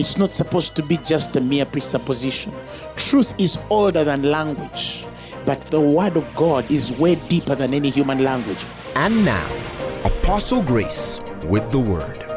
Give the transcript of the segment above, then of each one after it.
It's not supposed to be just a mere presupposition. Truth is older than language, but the word of God is way deeper than any human language. And now, Apostle Grace with the word.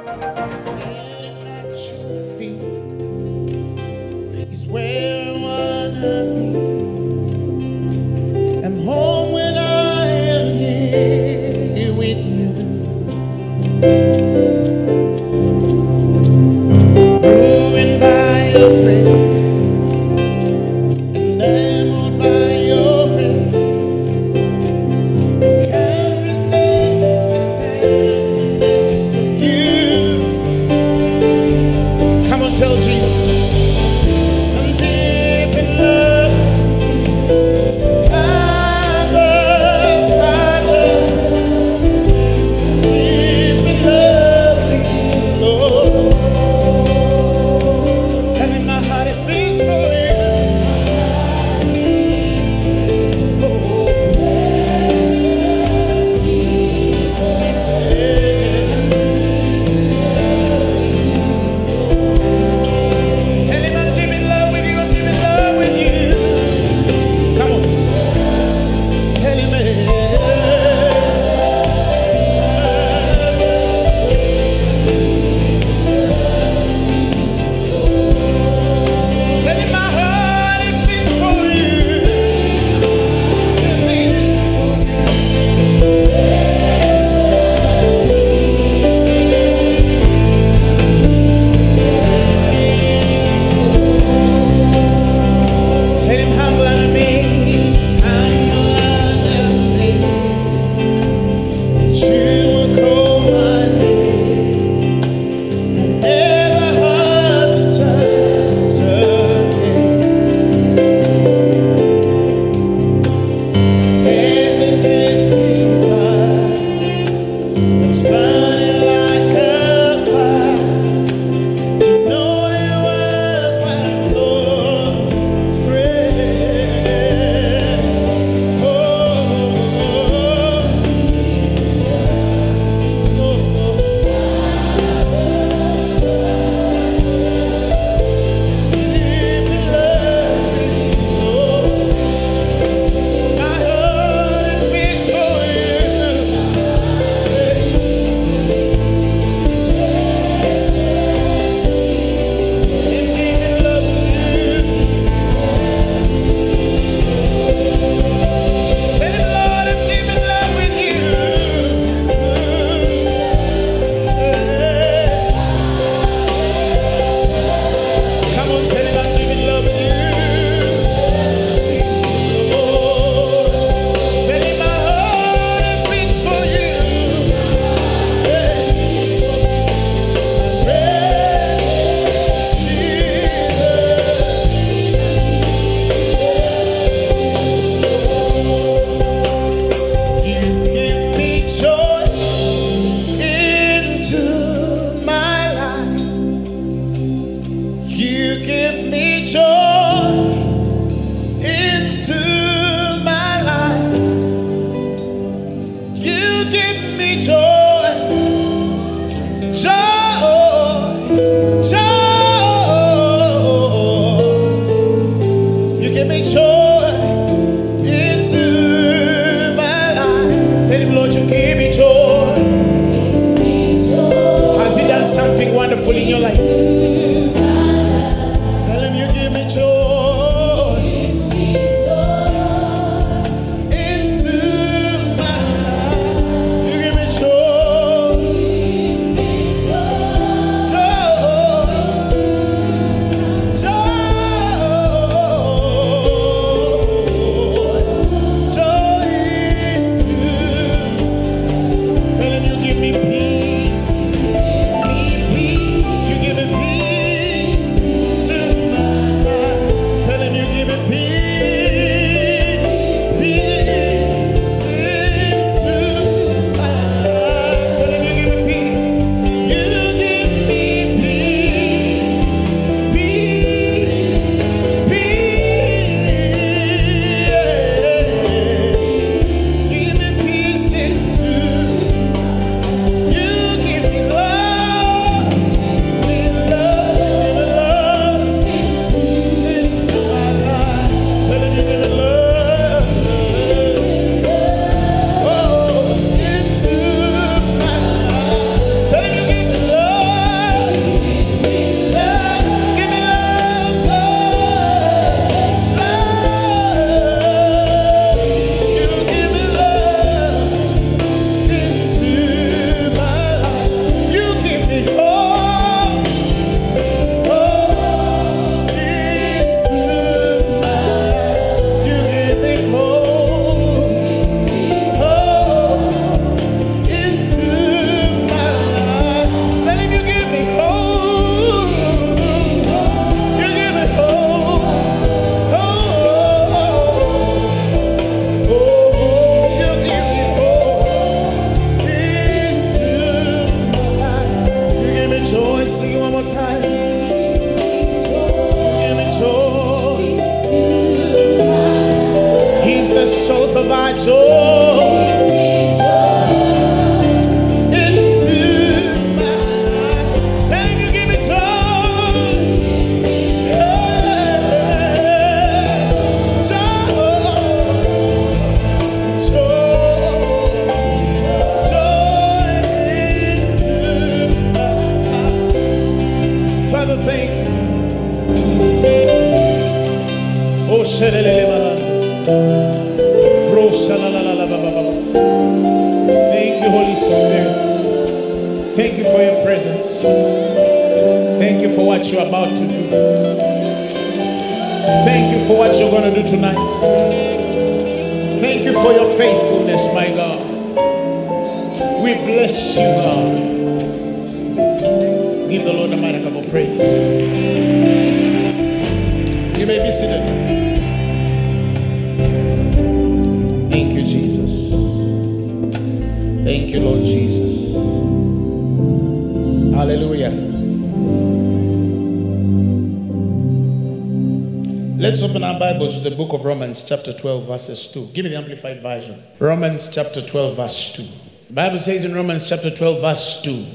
Romans, chapter 12, verses 2. Give me the amplified version. Romans, chapter 12, verse 2. The Bible says in Romans, chapter 12, verse 2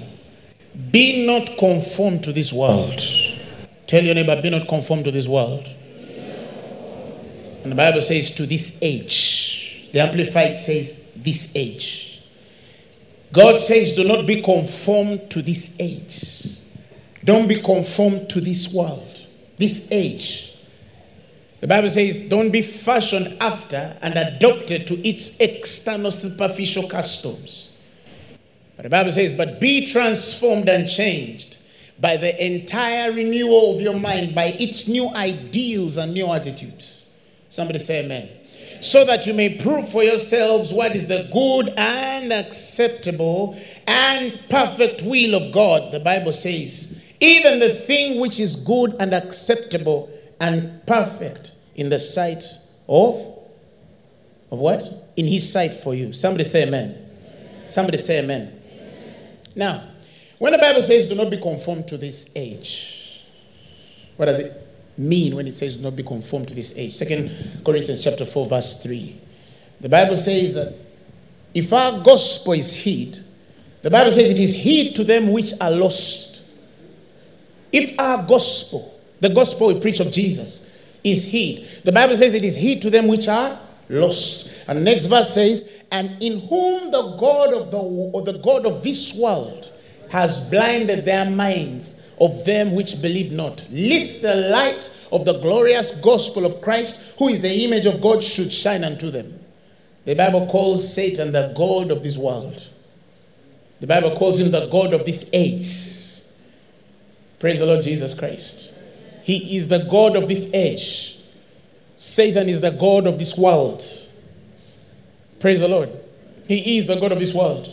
Be not conformed to this world. Tell your neighbor, be not conformed to this world. And the Bible says, to this age. The amplified says, this age. God says, do not be conformed to this age. Don't be conformed to this world, this age. The Bible says, don't be fashioned after and adopted to its external superficial customs. But the Bible says, but be transformed and changed by the entire renewal of your mind, by its new ideals and new attitudes. Somebody say amen. So that you may prove for yourselves what is the good and acceptable and perfect will of God. The Bible says, even the thing which is good and acceptable and perfect in the sight of of what? In his sight for you. Somebody say amen, somebody say amen. now when the bible says do not be conformed to this age what does it mean when it says do not be conformed to this age? Second corinthians chapter 4 verse 3 the bible says that if our gospel is hid the bible says it is hid to them which are lost. If our gospel the gospel we preach of Jesus is hid. The Bible says it is hid to them which are lost. And next verse says, and in whom the God of the or the God of this world has blinded their minds of them which believe not, lest the light of the glorious gospel of Christ, who is the image of God, should shine unto them. The Bible calls Satan the God of this world. The Bible calls him the God of this age. Praise the Lord Jesus Christ. He is the God of this age. Satan is the God of this world. Praise the Lord. He is the God of this world.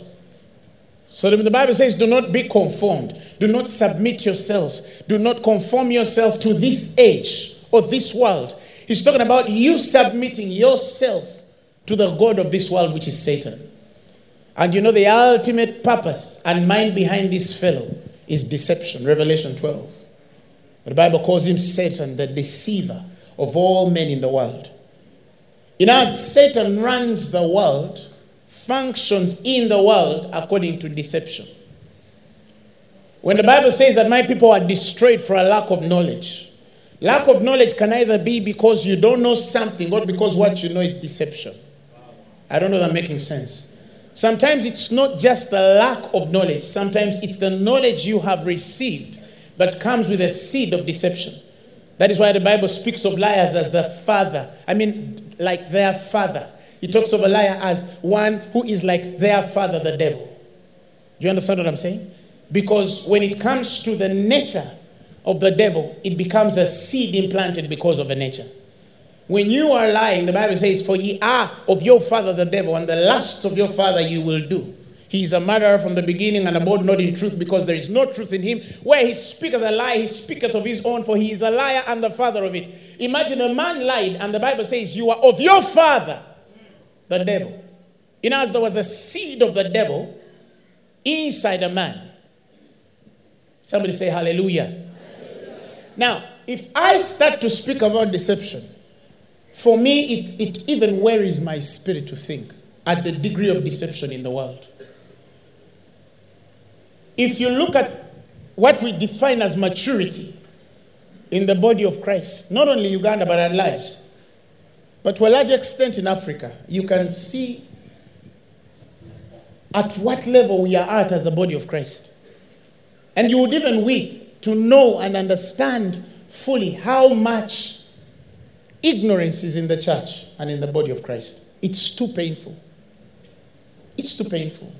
So the Bible says, Do not be conformed. Do not submit yourselves. Do not conform yourself to this age or this world. He's talking about you submitting yourself to the God of this world, which is Satan. And you know, the ultimate purpose and mind behind this fellow is deception. Revelation 12. The Bible calls him Satan, the deceiver of all men in the world. In other Satan runs the world, functions in the world according to deception. When the Bible says that my people are destroyed for a lack of knowledge, lack of knowledge can either be because you don't know something or because what you know is deception. I don't know that making sense. Sometimes it's not just the lack of knowledge, sometimes it's the knowledge you have received but comes with a seed of deception. That is why the Bible speaks of liars as the father. I mean, like their father. He talks of a liar as one who is like their father, the devil. Do you understand what I'm saying? Because when it comes to the nature of the devil, it becomes a seed implanted because of the nature. When you are lying, the Bible says, For ye are of your father the devil, and the lusts of your father you will do. He is a murderer from the beginning and abode not in truth because there is no truth in him. Where he speaketh a lie, he speaketh of his own, for he is a liar and the father of it. Imagine a man lied, and the Bible says, You are of your father, the devil. In us, there was a seed of the devil inside a man. Somebody say hallelujah. hallelujah. Now, if I start to speak about deception, for me, it, it even worries my spirit to think at the degree of deception in the world. If you look at what we define as maturity in the body of Christ, not only Uganda but at large, but to a large extent in Africa, you can see at what level we are at as the body of Christ. And you would even weep to know and understand fully how much ignorance is in the church and in the body of Christ. It's too painful. It's too painful.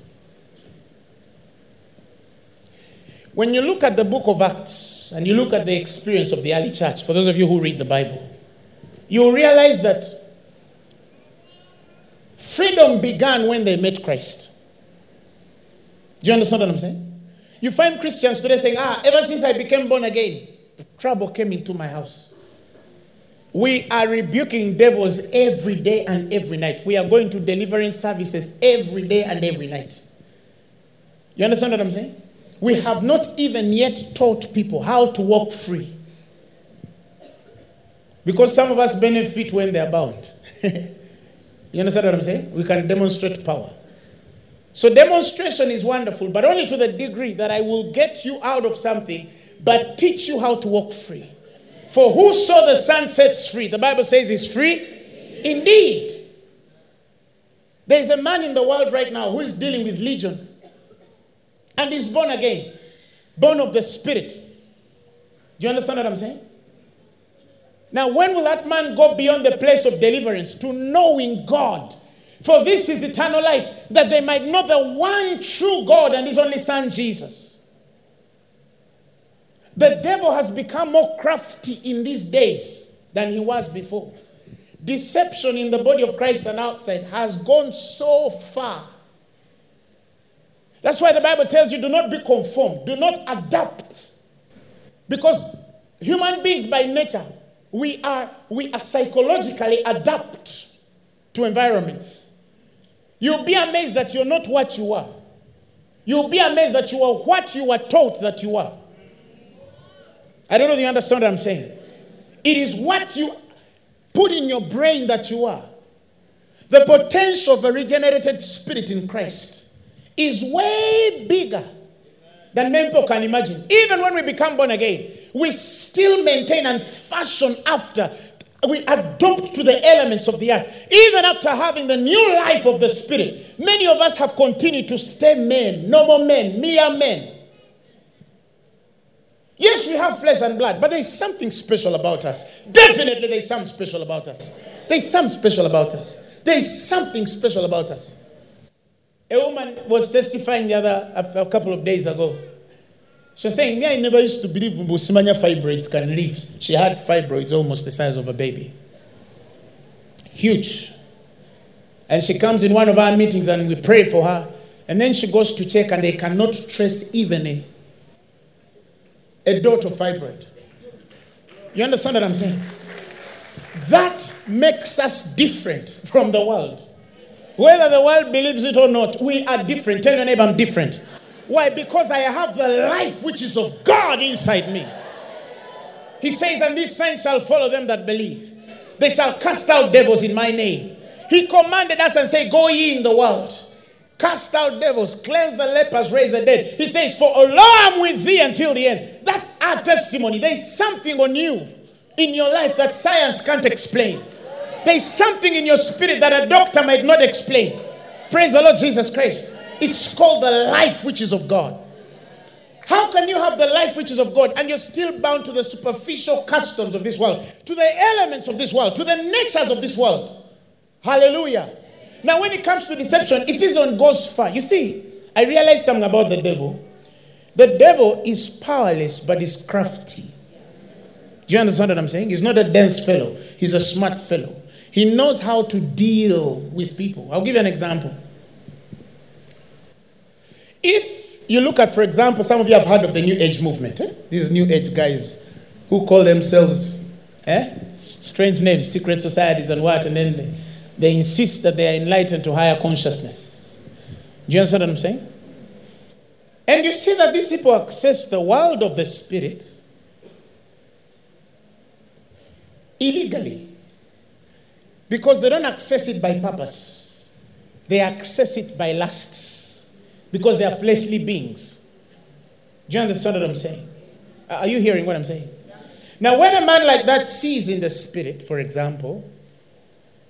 When you look at the book of Acts and you look at the experience of the early church, for those of you who read the Bible, you will realize that freedom began when they met Christ. Do you understand what I'm saying? You find Christians today saying, ah, ever since I became born again, trouble came into my house. We are rebuking devils every day and every night. We are going to delivering services every day and every night. You understand what I'm saying? We have not even yet taught people how to walk free. Because some of us benefit when they are bound. you understand what I'm saying? We can demonstrate power. So, demonstration is wonderful, but only to the degree that I will get you out of something, but teach you how to walk free. For who saw the Son sets free, the Bible says is free indeed. There's a man in the world right now who is dealing with legion and is born again, born of the Spirit. Do you understand what I'm saying? Now, when will that man go beyond the place of deliverance to knowing God? For this is eternal life, that they might know the one true God and his only Son, Jesus. The devil has become more crafty in these days than he was before. Deception in the body of Christ and outside has gone so far. That's why the Bible tells you do not be conformed, do not adapt. Because human beings by nature, we are, we are psychologically adapt to environments. You'll be amazed that you're not what you are. You'll be amazed that you are what you were taught that you are. I don't know if you understand what I'm saying. It is what you put in your brain that you are. The potential of a regenerated spirit in Christ is way bigger than many people can imagine. Even when we become born again, we still maintain and fashion after. We adopt to the elements of the earth. Even after having the new life of the spirit, many of us have continued to stay men, normal men, mere men. Yes, we have flesh and blood, but there's something special about us. Definitely, there's something special about us. There's something special about us. There's something special about us. A woman was testifying the other a couple of days ago. She was saying, Me, I never used to believe Busimanya fibroids can live. She had fibroids almost the size of a baby. Huge. And she comes in one of our meetings and we pray for her. And then she goes to check and they cannot trace even a a dot of fibroid. You understand what I'm saying? That makes us different from the world. Whether the world believes it or not, we are different. Tell your neighbor, I'm different. Why? Because I have the life which is of God inside me. He says, And these signs shall follow them that believe. They shall cast out devils in my name. He commanded us and said, Go ye in the world cast out devils, cleanse the lepers, raise the dead. He says, For Allah I'm with thee until the end. That's our testimony. There's something on you in your life that science can't explain. There's something in your spirit that a doctor might not explain. Praise the Lord Jesus Christ. It's called the life which is of God. How can you have the life which is of God and you're still bound to the superficial customs of this world, to the elements of this world, to the natures of this world? Hallelujah. Now, when it comes to deception, it is on goes far. You see, I realized something about the devil. The devil is powerless, but is crafty. Do you understand what I'm saying? He's not a dense fellow, he's a smart fellow. He knows how to deal with people. I'll give you an example. If you look at, for example, some of you have heard of the New Age movement. Eh? These New Age guys who call themselves eh? strange names, secret societies, and what, and then they, they insist that they are enlightened to higher consciousness. Do you understand what I'm saying? And you see that these people access the world of the spirit illegally because they don't access it by purpose, they access it by lusts because they are fleshly beings. Do you understand what I'm saying? Are you hearing what I'm saying? Now, when a man like that sees in the spirit, for example,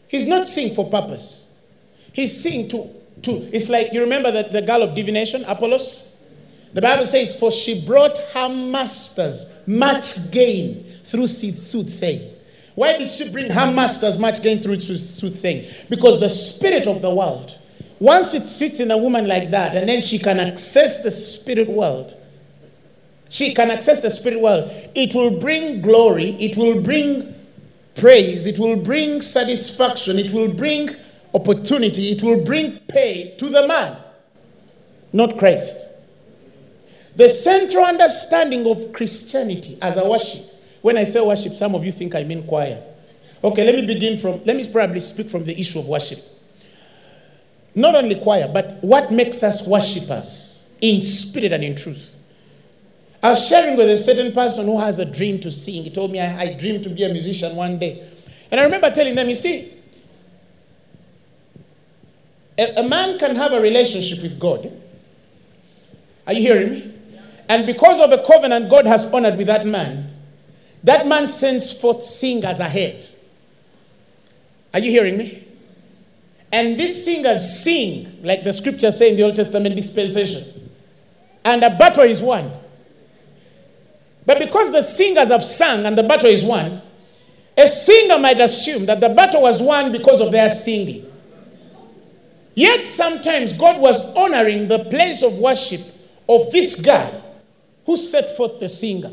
He's not seeing for purpose. He's seeing to, to it's like you remember that the girl of divination, Apollos? The Bible says, For she brought her masters much gain through soothsaying. Why did she bring her master's much gain through soothsaying? Because the spirit of the world, once it sits in a woman like that, and then she can access the spirit world, she can access the spirit world, it will bring glory, it will bring praise, it will bring satisfaction, it will bring opportunity, it will bring pay to the man, not Christ. The central understanding of Christianity as a worship. When I say worship, some of you think I mean choir. Okay, let me begin from, let me probably speak from the issue of worship. Not only choir, but what makes us worshippers in spirit and in truth. I was sharing with a certain person who has a dream to sing. He told me, I, I dreamed to be a musician one day. And I remember telling them, you see, a, a man can have a relationship with God. Are you hearing me? And because of a covenant God has honored with that man, that man sends forth singers ahead. Are you hearing me? And these singers sing, like the scriptures say in the Old Testament dispensation. And a battle is won. But because the singers have sung and the battle is won, a singer might assume that the battle was won because of their singing. Yet sometimes God was honoring the place of worship of this guy who set forth the singer.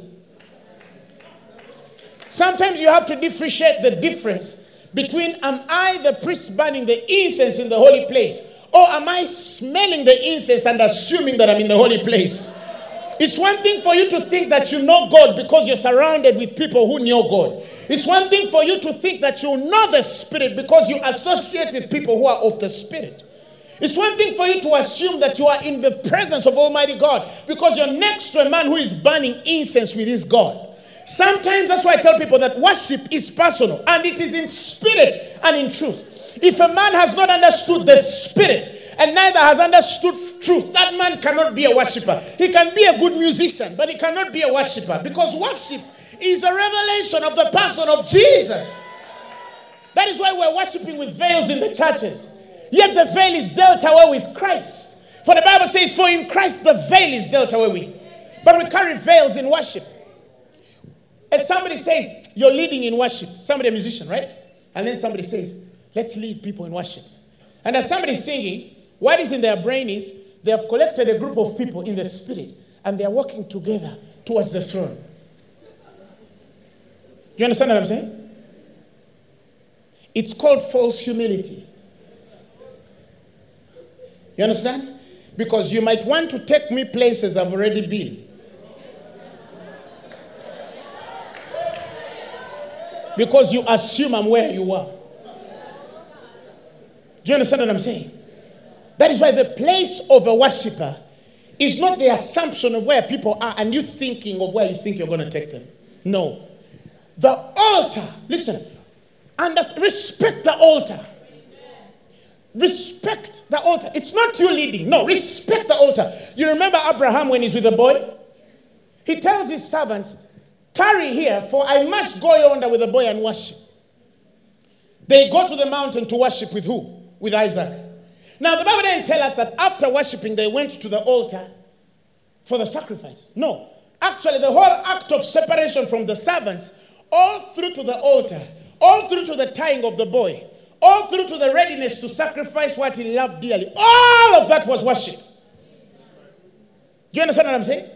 Sometimes you have to differentiate the difference between am I the priest burning the incense in the holy place or am I smelling the incense and assuming that I'm in the holy place? It's one thing for you to think that you know God because you're surrounded with people who know God. It's one thing for you to think that you know the Spirit because you associate with people who are of the Spirit. It's one thing for you to assume that you are in the presence of Almighty God because you're next to a man who is burning incense with his God. Sometimes that's why I tell people that worship is personal and it is in spirit and in truth. If a man has not understood the spirit and neither has understood truth, that man cannot be a worshiper. He can be a good musician, but he cannot be a worshiper because worship is a revelation of the person of Jesus. That is why we're worshiping with veils in the churches. Yet the veil is dealt away with Christ. For the Bible says, For in Christ the veil is dealt away with. But we carry veils in worship. As somebody says, You're leading in worship, somebody a musician, right? And then somebody says, Let's lead people in worship. And as somebody's singing, what is in their brain is they have collected a group of people in the spirit and they are walking together towards the throne. Do you understand what I'm saying? It's called false humility. You understand? Because you might want to take me places I've already been. Because you assume I'm where you are. Do you understand what I'm saying? That is why the place of a worshiper is not the assumption of where people are and you thinking of where you think you're going to take them. No. The altar, listen, and respect the altar. Respect the altar. It's not you leading. No, respect the altar. You remember Abraham when he's with the boy? He tells his servants, Tarry here, for I must go yonder with the boy and worship. They go to the mountain to worship with who? With Isaac. Now, the Bible didn't tell us that after worshiping, they went to the altar for the sacrifice. No. Actually, the whole act of separation from the servants, all through to the altar, all through to the tying of the boy, all through to the readiness to sacrifice what he loved dearly. All of that was worship. Do you understand what I'm saying?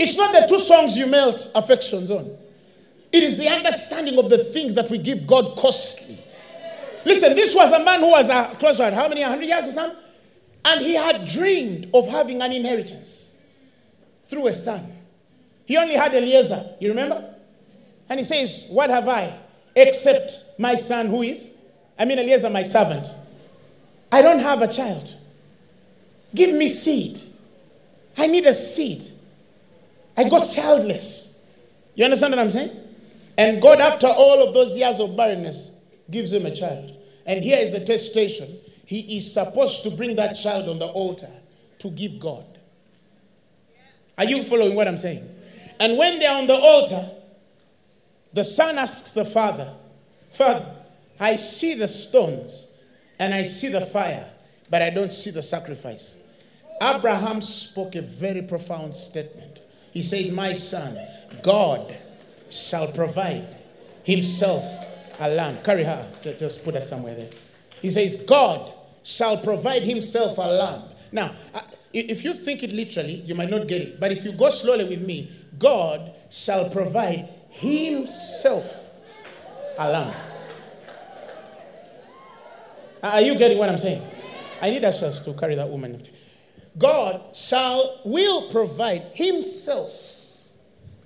It's not the two songs you melt affections on. It is the understanding of the things that we give God costly. Listen, this was a man who was a close how many, 100 years or something? And he had dreamed of having an inheritance through a son. He only had Eliezer, you remember? And he says, What have I except my son who is I mean, Eliezer, my servant. I don't have a child. Give me seed. I need a seed. I got childless. You understand what I'm saying? And God, after all of those years of barrenness, gives him a child. And here is the testation. He is supposed to bring that child on the altar to give God. Are you following what I'm saying? And when they're on the altar, the son asks the father, Father, I see the stones and I see the fire, but I don't see the sacrifice. Abraham spoke a very profound statement. He said, My son, God shall provide himself a lamb. Carry her. Just put her somewhere there. He says, God shall provide himself a lamb. Now, uh, if you think it literally, you might not get it. But if you go slowly with me, God shall provide himself a lamb. Are you getting what I'm saying? I need us to carry that woman. God shall, will provide himself.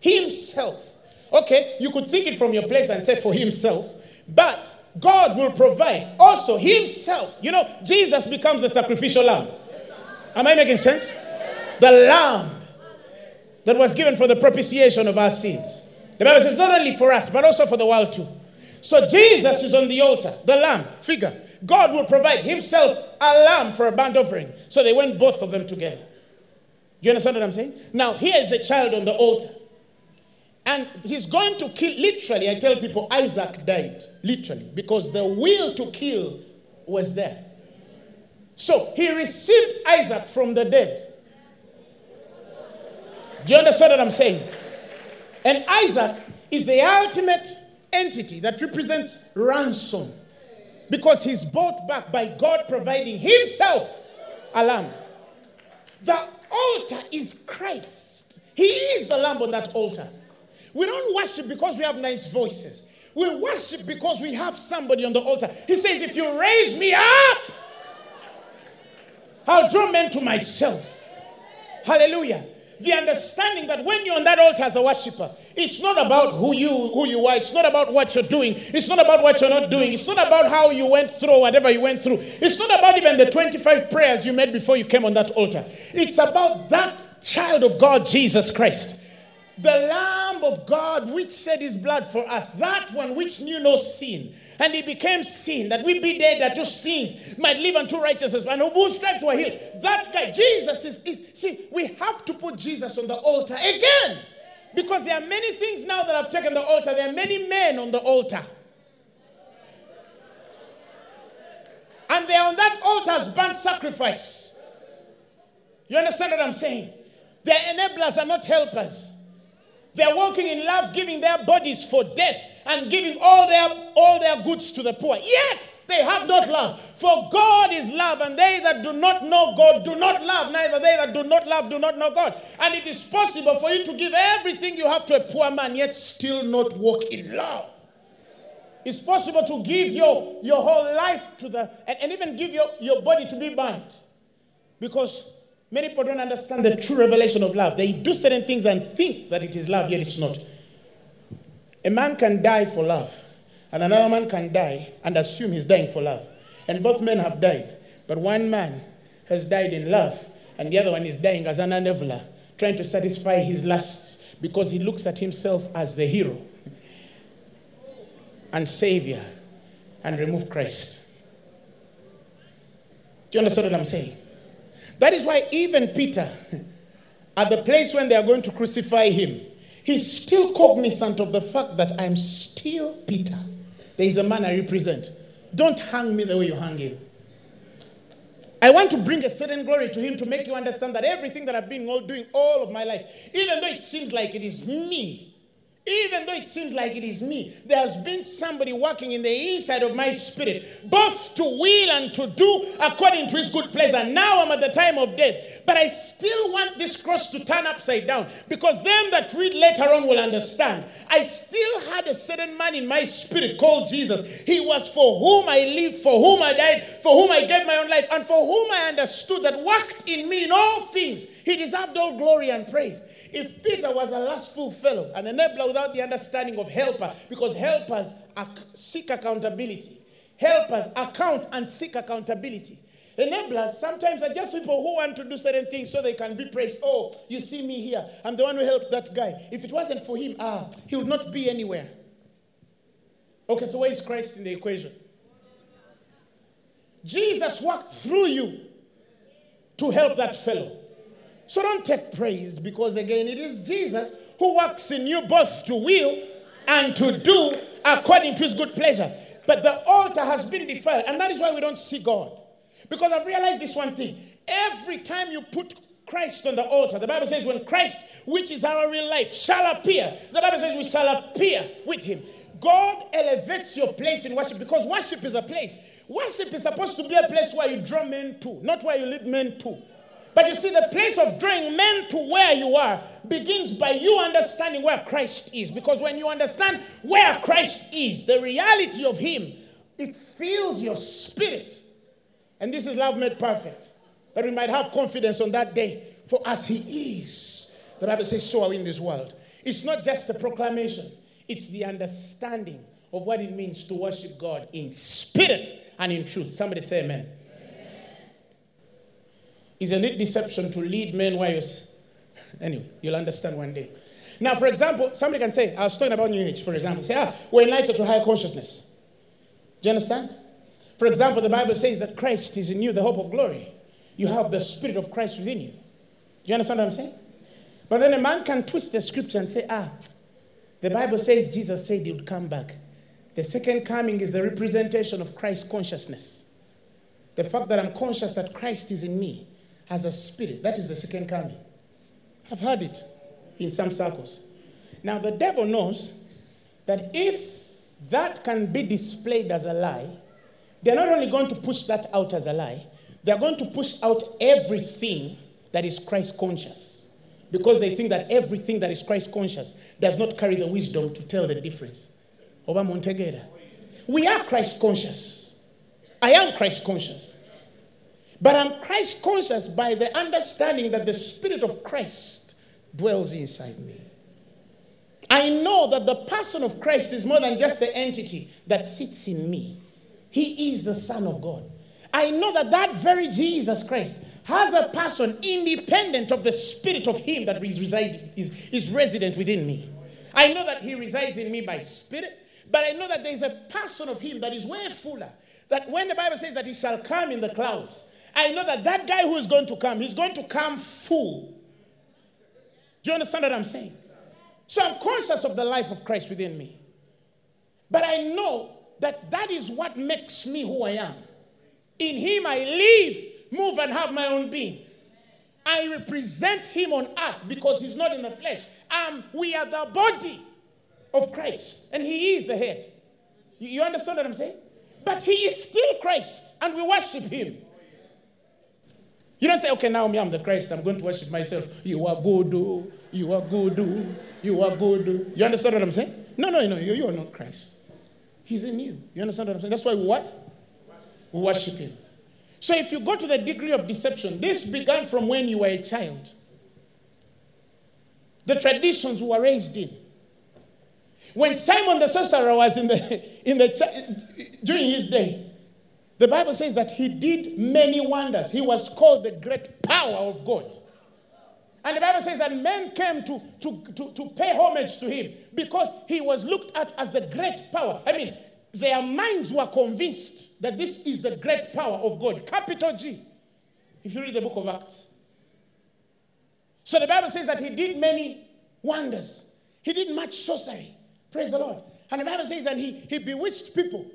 Himself. Okay, you could think it from your place and say for himself, but God will provide also himself. You know, Jesus becomes the sacrificial lamb. Am I making sense? The lamb that was given for the propitiation of our sins. The Bible says not only for us, but also for the world too. So Jesus is on the altar, the lamb figure. God will provide himself a lamb for a burnt offering. So they went both of them together. You understand what I'm saying? Now, here is the child on the altar. And he's going to kill, literally, I tell people, Isaac died, literally, because the will to kill was there. So he received Isaac from the dead. Do you understand what I'm saying? And Isaac is the ultimate entity that represents ransom because he's bought back by God providing himself a lamb. The altar is Christ. He is the lamb on that altar. We don't worship because we have nice voices. We worship because we have somebody on the altar. He says, If you raise me up, I'll draw men to myself. Hallelujah. The understanding that when you're on that altar as a worshiper, it's not about who you who you are. It's not about what you're doing. It's not about what you're not doing. It's not about how you went through whatever you went through. It's not about even the 25 prayers you made before you came on that altar. It's about that child of God, Jesus Christ. The Lamb of God which shed his blood for us, that one which knew no sin. And he became sin, that we be dead unto sins, might live unto righteousness, and whose stripes were healed. That guy, Jesus is, is, see, we have to put Jesus on the altar again. Because there are many things now that have taken the altar. There are many men on the altar. And they are on that altar as burnt sacrifice. You understand what I'm saying? Their enablers are not helpers. They're walking in love, giving their bodies for death and giving all their all their goods to the poor. Yet they have not love. For God is love, and they that do not know God do not love, neither they that do not love do not know God. And it is possible for you to give everything you have to a poor man, yet still not walk in love. It's possible to give your, your whole life to the and, and even give your, your body to be burned. Because Many people don't understand the true revelation of love. They do certain things and think that it is love, yet it's not. A man can die for love, and another man can die and assume he's dying for love. And both men have died. But one man has died in love, and the other one is dying as an enabler, trying to satisfy his lusts because he looks at himself as the hero and savior and remove Christ. Do you understand what I'm saying? That is why even Peter, at the place when they are going to crucify him, he's still cognizant of the fact that I'm still Peter. There is a man I represent. Don't hang me the way you hang him. I want to bring a certain glory to him to make you understand that everything that I've been doing all of my life, even though it seems like it is me, even though it seems like it is me, there has been somebody working in the inside of my spirit, both to will and to do according to his good pleasure. Now I'm at the time of death, but I still want this cross to turn upside down because them that read later on will understand. I still had a certain man in my spirit called Jesus. He was for whom I lived, for whom I died, for whom I gave my own life, and for whom I understood that worked in me in all things. He deserved all glory and praise. If Peter was a lustful fellow, an enabler without the understanding of helper, because helpers seek accountability, helpers account and seek accountability. Enablers sometimes are just people who want to do certain things so they can be praised. Oh, you see me here. I'm the one who helped that guy. If it wasn't for him, ah, he would not be anywhere. Okay, so where is Christ in the equation? Jesus worked through you to help that fellow. So don't take praise because, again, it is Jesus who works in you both to will and to do according to his good pleasure. But the altar has been defiled, and that is why we don't see God. Because I've realized this one thing every time you put Christ on the altar, the Bible says, when Christ, which is our real life, shall appear, the Bible says we shall appear with him. God elevates your place in worship because worship is a place. Worship is supposed to be a place where you draw men to, not where you lead men to. But you see, the place of drawing men to where you are begins by you understanding where Christ is. Because when you understand where Christ is, the reality of Him, it fills your spirit. And this is love made perfect. That we might have confidence on that day. For as He is, the Bible says, so are we in this world. It's not just a proclamation, it's the understanding of what it means to worship God in spirit and in truth. Somebody say amen. Isn't neat deception to lead men while you're. Anyway, you'll understand one day. Now, for example, somebody can say, I was talking about New Age, for example. Say, ah, we're enlightened to higher consciousness. Do you understand? For example, the Bible says that Christ is in you, the hope of glory. You have the Spirit of Christ within you. Do you understand what I'm saying? But then a man can twist the scripture and say, ah, the Bible says Jesus said he would come back. The second coming is the representation of Christ consciousness. The fact that I'm conscious that Christ is in me as a spirit, that is the second coming. I've heard it in some circles. Now, the devil knows that if that can be displayed as a lie, they're not only going to push that out as a lie, they're going to push out everything that is Christ conscious. Because they think that everything that is Christ conscious does not carry the wisdom to tell the difference. Oba Montegera. We are Christ conscious. I am Christ conscious. But I'm Christ conscious by the understanding that the Spirit of Christ dwells inside me. I know that the person of Christ is more than just the entity that sits in me. He is the Son of God. I know that that very Jesus Christ has a person independent of the spirit of him that is, reside, is, is resident within me. I know that he resides in me by spirit, but I know that there is a person of him that is way fuller. That when the Bible says that he shall come in the clouds, I know that that guy who is going to come, he's going to come full. Do you understand what I'm saying? So I'm conscious of the life of Christ within me. But I know that that is what makes me who I am. In him I live, move, and have my own being. I represent him on earth because he's not in the flesh. Um, we are the body of Christ, and He is the head. You, you understand what I'm saying? But He is still Christ, and we worship Him. You don't say, okay, now me, I'm the Christ, I'm going to worship myself. You are good, oh. you are good, oh. you are good. Oh. You understand what I'm saying? No, no, no, you, you are not Christ. He's in you. You understand what I'm saying? That's why what? We worship Him. So if you go to the degree of deception, this began from when you were a child. The traditions we were raised in. When Simon the sorcerer was in the, in the, during his day, the Bible says that he did many wonders. He was called the great power of God. And the Bible says that men came to, to, to, to pay homage to him because he was looked at as the great power. I mean, their minds were convinced that this is the great power of God. Capital G. If you read the book of Acts. So the Bible says that he did many wonders. He did much sorcery. Praise the Lord. And the Bible says, that he, he bewitched people.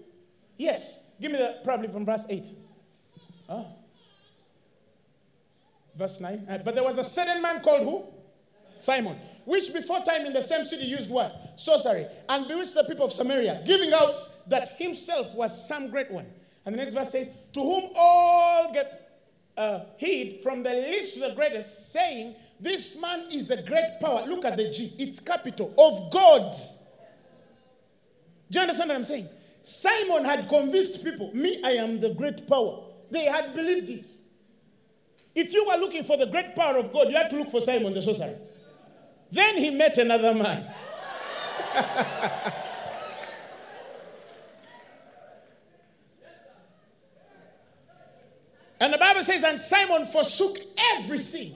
Yes. Give me the probably from verse 8. Oh. Verse 9. Uh, but there was a certain man called who? Simon. Which before time in the same city used what? Sorcery. And bewitched the people of Samaria, giving out that himself was some great one. And the next verse says, To whom all get uh, heed from the least to the greatest, saying, This man is the great power. Look at the G, it's capital of God. Do you understand what I'm saying? Simon had convinced people, me, I am the great power. They had believed it. If you were looking for the great power of God, you had to look for Simon the sorcerer. Then he met another man. and the Bible says, and Simon forsook everything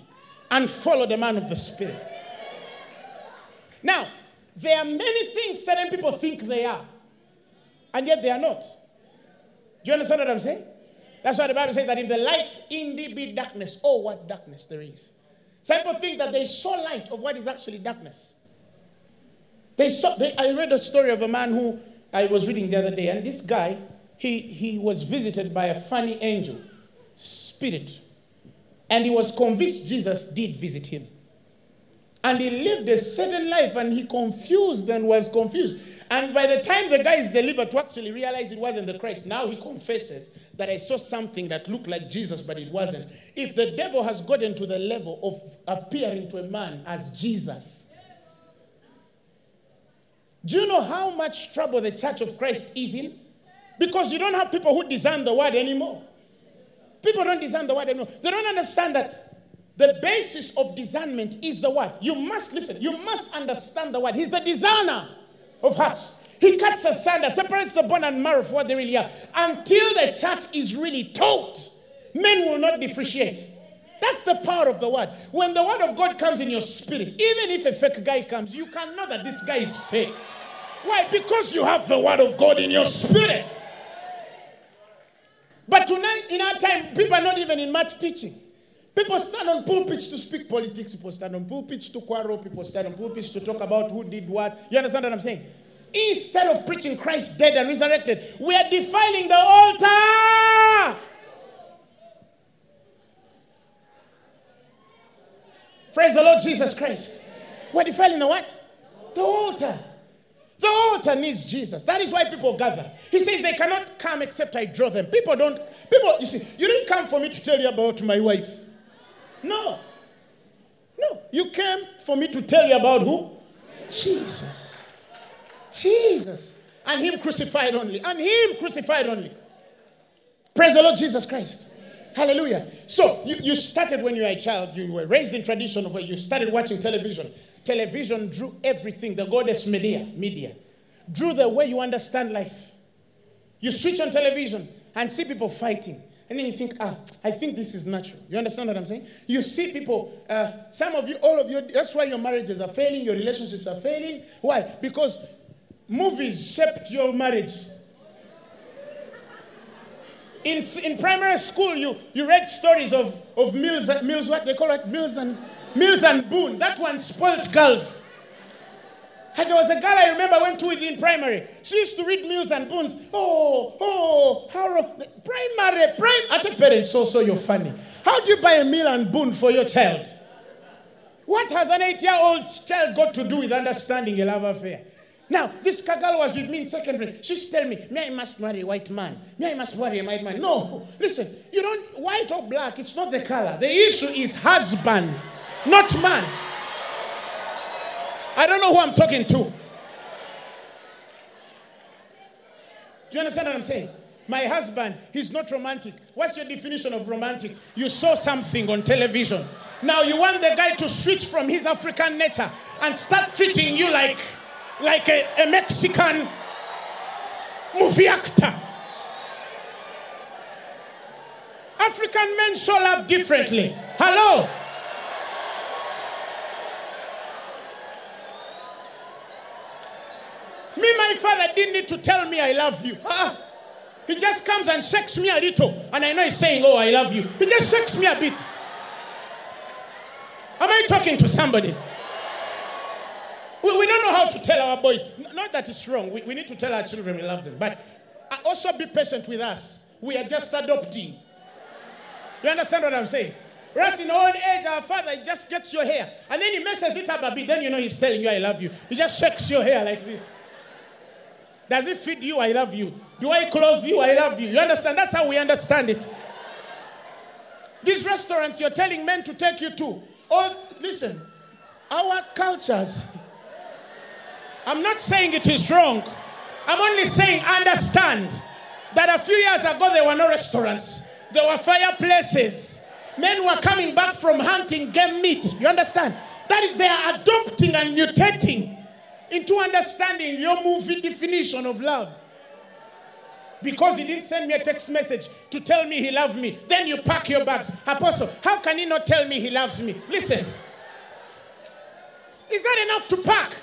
and followed the man of the Spirit. Now, there are many things certain people think they are, and yet they are not. Do you understand what I'm saying? That's why the Bible says that if the light in thee be darkness, oh, what darkness there is. Some people think that they saw light of what is actually darkness. They saw, they, I read a story of a man who I was reading the other day, and this guy, he, he was visited by a funny angel, spirit, and he was convinced Jesus did visit him. And he lived a certain life and he confused and was confused. And by the time the guy is delivered to actually realize it wasn't the Christ, now he confesses that I saw something that looked like Jesus, but it wasn't. If the devil has gotten to the level of appearing to a man as Jesus, do you know how much trouble the church of Christ is in? Because you don't have people who discern the word anymore. People don't discern the word anymore. They don't understand that the basis of discernment is the word. You must listen, you must understand the word. He's the discerner of hearts. He cuts asunder, separates the bone and marrow for what they really are. Until the church is really taught, men will not differentiate. That's the power of the word. When the word of God comes in your spirit, even if a fake guy comes, you can know that this guy is fake. Why? Because you have the word of God in your spirit. But tonight, in our time, people are not even in much teaching. People stand on pulpits to speak politics. People stand on pulpits to quarrel. People stand on pulpits to talk about who did what. You understand what I'm saying? Instead of preaching Christ dead and resurrected, we are defiling the altar. Praise the Lord Jesus Christ. We're defiling the what? The altar. The altar needs Jesus. That is why people gather. He says they cannot come except I draw them. People don't, people, you see, you didn't come for me to tell you about my wife. No. No. You came for me to tell you about who? Jesus. Jesus. And Him crucified only. And Him crucified only. Praise the Lord Jesus Christ. Hallelujah. So you, you started when you were a child, you were raised in tradition where you started watching television. Television drew everything, the goddess media, media, drew the way you understand life. You switch on television and see people fighting. And then you think, ah, I think this is natural. You understand what I'm saying? You see people, uh, some of you, all of you, that's why your marriages are failing, your relationships are failing. Why? Because movies shaped your marriage. In, in primary school, you, you read stories of, of Mills, Mills, what they call it, Mills and Mills and Boon. That one spoiled girls. And there was a girl I remember went to with in primary. She used to read Mills and Boons. Oh, oh, how primary, prime. I tell parents, so so you're funny. How do you buy a Mills and Boon for your child? What has an eight-year-old child got to do with understanding a love affair? Now, this girl was with me in secondary. She used to tell me, me, I must marry a white man. Me, I must marry a white man. No, listen, you don't, white or black, it's not the color. The issue is husband, not man. I don't know who I'm talking to. Do you understand what I'm saying? My husband, he's not romantic. What's your definition of romantic? You saw something on television. Now you want the guy to switch from his African nature and start treating you like like a, a Mexican movie actor. African men show love differently. Hello? Me, my father didn't need to tell me I love you. Uh-uh. He just comes and shakes me a little, and I know he's saying, Oh, I love you. He just shakes me a bit. Am I talking to somebody? We, we don't know how to tell our boys. Not that it's wrong. We, we need to tell our children we love them. But uh, also be patient with us. We are just adopting. You understand what I'm saying? Rest in old age, our father just gets your hair. And then he messes it up a bit. Then you know he's telling you, I love you. He just shakes your hair like this. Does it feed you? I love you. Do I clothe you? I love you. You understand? That's how we understand it. These restaurants you're telling men to take you to. Oh, listen, our cultures I'm not saying it is wrong. I'm only saying understand that a few years ago there were no restaurants, there were fireplaces. Men were coming back from hunting game meat. You understand? That is, they are adopting and mutating into understanding your movie definition of love. Because he didn't send me a text message to tell me he loved me. Then you pack your bags. Apostle, how can he not tell me he loves me? Listen. Is that enough to pack?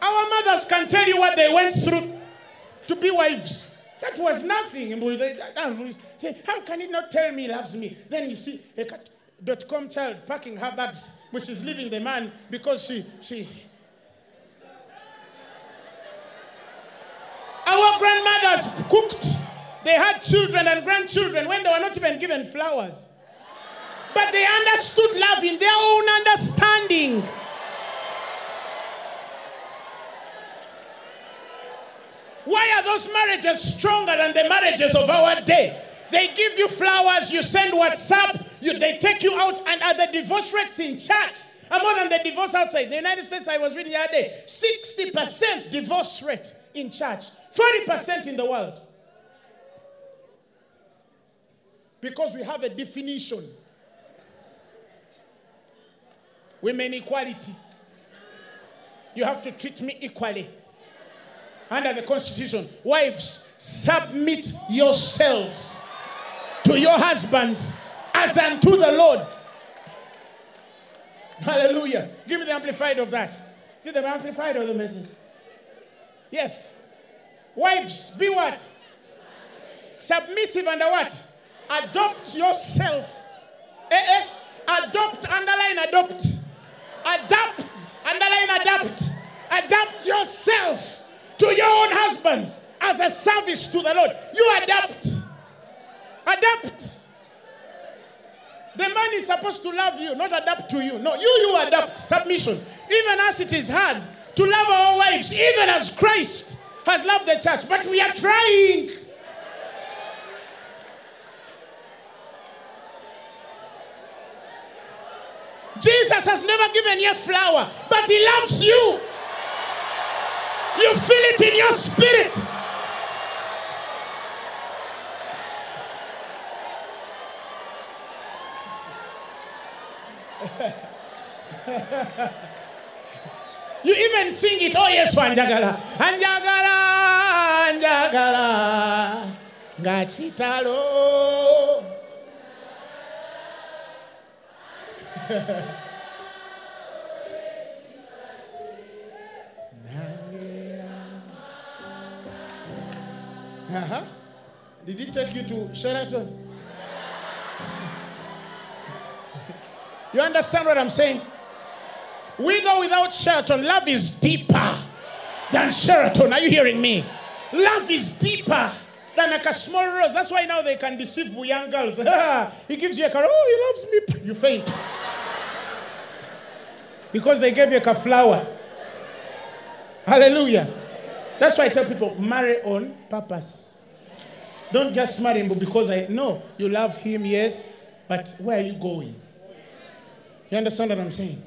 Our mothers can tell you what they went through to be wives. That was nothing. How can he not tell me he loves me? Then you see dot com child packing her bags, which she's leaving the man because she she. Our grandmothers cooked. They had children and grandchildren when they were not even given flowers. But they understood love in their own understanding. Why are those marriages stronger than the marriages of our day? They give you flowers, you send WhatsApp, you, they take you out, and are the divorce rates in church are more than the divorce outside. The United States, I was reading the other day, 60% divorce rate in church, 40% in the world. Because we have a definition. Women equality. You have to treat me equally. Under the Constitution, wives, submit yourselves to your husbands as unto the Lord. Hallelujah. Give me the amplified of that. See the amplified of the message? Yes. Wives, be what? Submissive under what? Adopt yourself. Eh, eh. Adopt, underline, adopt. Adapt, underline, adapt. Adapt yourself to your own husbands as a service to the Lord. You adapt. Adapt. The man is supposed to love you, not adapt to you. No, you, you adapt. Submission. Even as it is hard to love our wives, even as Christ has loved the church, but we are trying. Jesus has never given you a flower, but he loves you. You feel it in your spirit. You even sing it. Oh, yes, Anjagala. Anjagala, Anjagala. Gachitalo. Uh-huh. Did he take you to Sheraton? You understand what I'm saying? With or without Sheraton, love is deeper than Sheraton. Are you hearing me? Love is deeper than like a small rose. That's why now they can deceive young girls. he gives you a car. Oh, he loves me. You faint. Because they gave you a flower. Hallelujah. That's why I tell people marry on purpose. Don't just marry him because I know you love him, yes, but where are you going? You understand what I'm saying?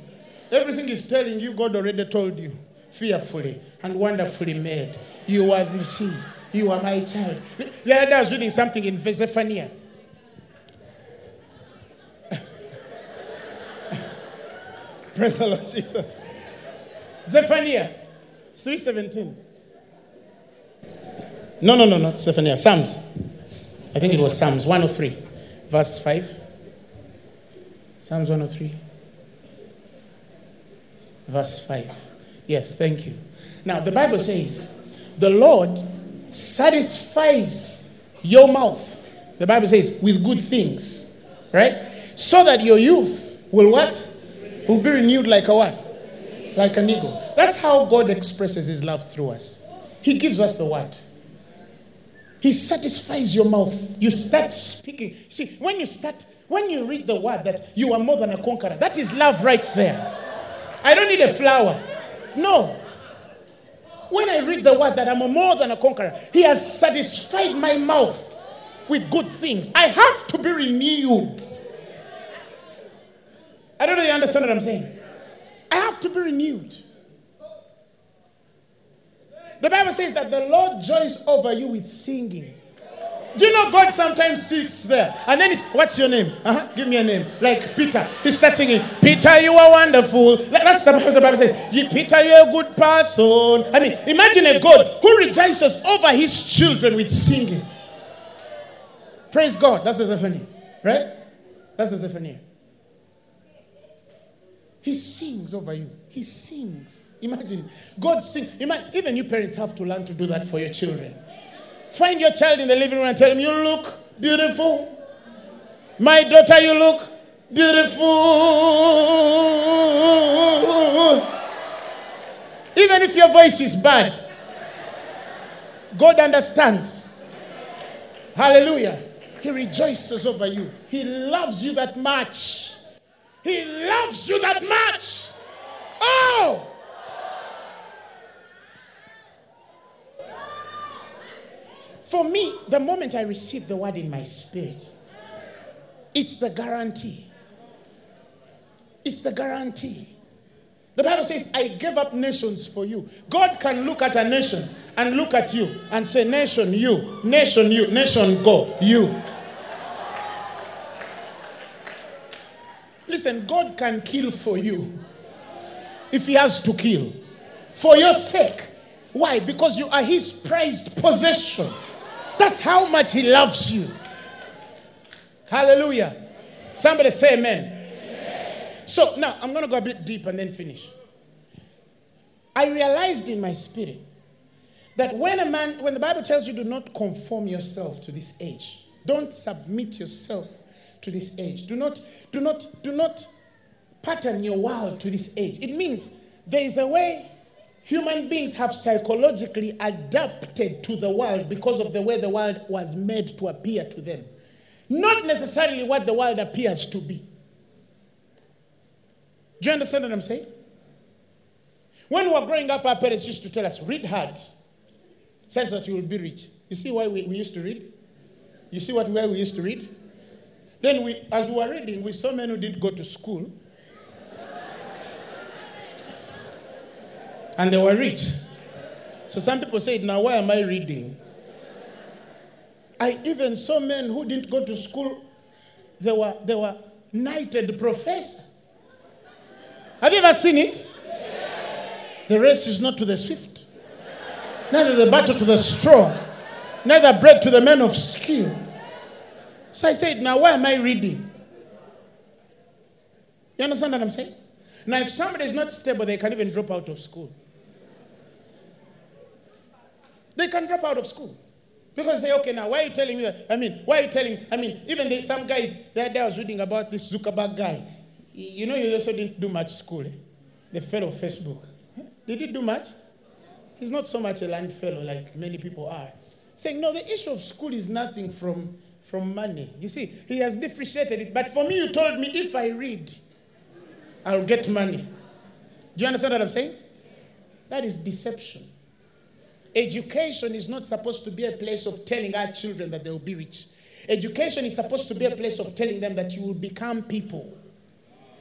Everything is telling you, God already told you. Fearfully and wonderfully made. You are the seed. You are my child. The other day I was reading something in Zephaniah. Praise the Lord Jesus. Zephaniah 317. No, no, no, not Zephaniah. Psalms. I think it was Psalms 103, verse 5. Psalms 103, verse 5. Yes, thank you. Now, the Bible says, the Lord satisfies your mouth. The Bible says, with good things, right? So that your youth will what? Will be renewed like a what? Like an eagle. That's how God expresses his love through us. He gives us the word. He satisfies your mouth. You start speaking. See, when you start, when you read the word that you are more than a conqueror, that is love right there. I don't need a flower. No. When I read the word that I'm more than a conqueror, He has satisfied my mouth with good things. I have to be renewed. I don't know if you understand what I'm saying. I have to be renewed. The Bible says that the Lord joys over you with singing. Do you know God sometimes sits there? And then he's, what's your name? Uh-huh. Give me a name. Like Peter. He starts singing, Peter, you are wonderful. That's the, the Bible says, Peter, you're a good person. I mean, imagine a God who rejoices over his children with singing. Praise God. That's Zephaniah. Right? That's Zephaniah. He sings over you. He sings. Imagine. God sings. Imagine, even you parents have to learn to do that for your children. Find your child in the living room and tell him, You look beautiful. My daughter, you look beautiful. Even if your voice is bad, God understands. Hallelujah. He rejoices over you. He loves you that much. He loves you that much. Oh! For me, the moment I receive the word in my spirit, it's the guarantee. It's the guarantee. The Bible says, I gave up nations for you. God can look at a nation and look at you and say, Nation, you, nation, you, nation, go, you. Listen, God can kill for you if He has to kill for your sake. Why? Because you are His prized possession. That's how much He loves you. Hallelujah. Somebody say amen. So now I'm going to go a bit deep and then finish. I realized in my spirit that when a man, when the Bible tells you do not conform yourself to this age, don't submit yourself to this age. Do not, do not, do not pattern your world to this age. It means there is a way human beings have psychologically adapted to the world because of the way the world was made to appear to them. Not necessarily what the world appears to be. Do you understand what I'm saying? When we were growing up, our parents used to tell us, read hard, says that you will be rich. You see why we, we used to read? You see what where we used to read? Then we, as we were reading, we saw men who didn't go to school. And they were rich. So some people said, now why am I reading? I even saw men who didn't go to school. They were, they were knighted professors. Have you ever seen it? The race is not to the swift, neither the battle to the strong, neither bread to the men of skill. So I said, Now why am I reading? You understand what I'm saying? Now, if somebody is not stable, they can even drop out of school. They can drop out of school. Because say, okay, now why are you telling me that? I mean, why are you telling? I mean, even the, some guys, day I was reading about this Zuckerberg guy. You know, he also didn't do much school. Eh? The fellow Facebook. Did he do much? He's not so much a land fellow like many people are. Saying, no, the issue of school is nothing from, from money. You see, he has differentiated it. But for me, you told me if I read, I'll get money. Do you understand what I'm saying? That is deception. Education is not supposed to be a place of telling our children that they will be rich. Education is supposed to be a place of telling them that you will become people.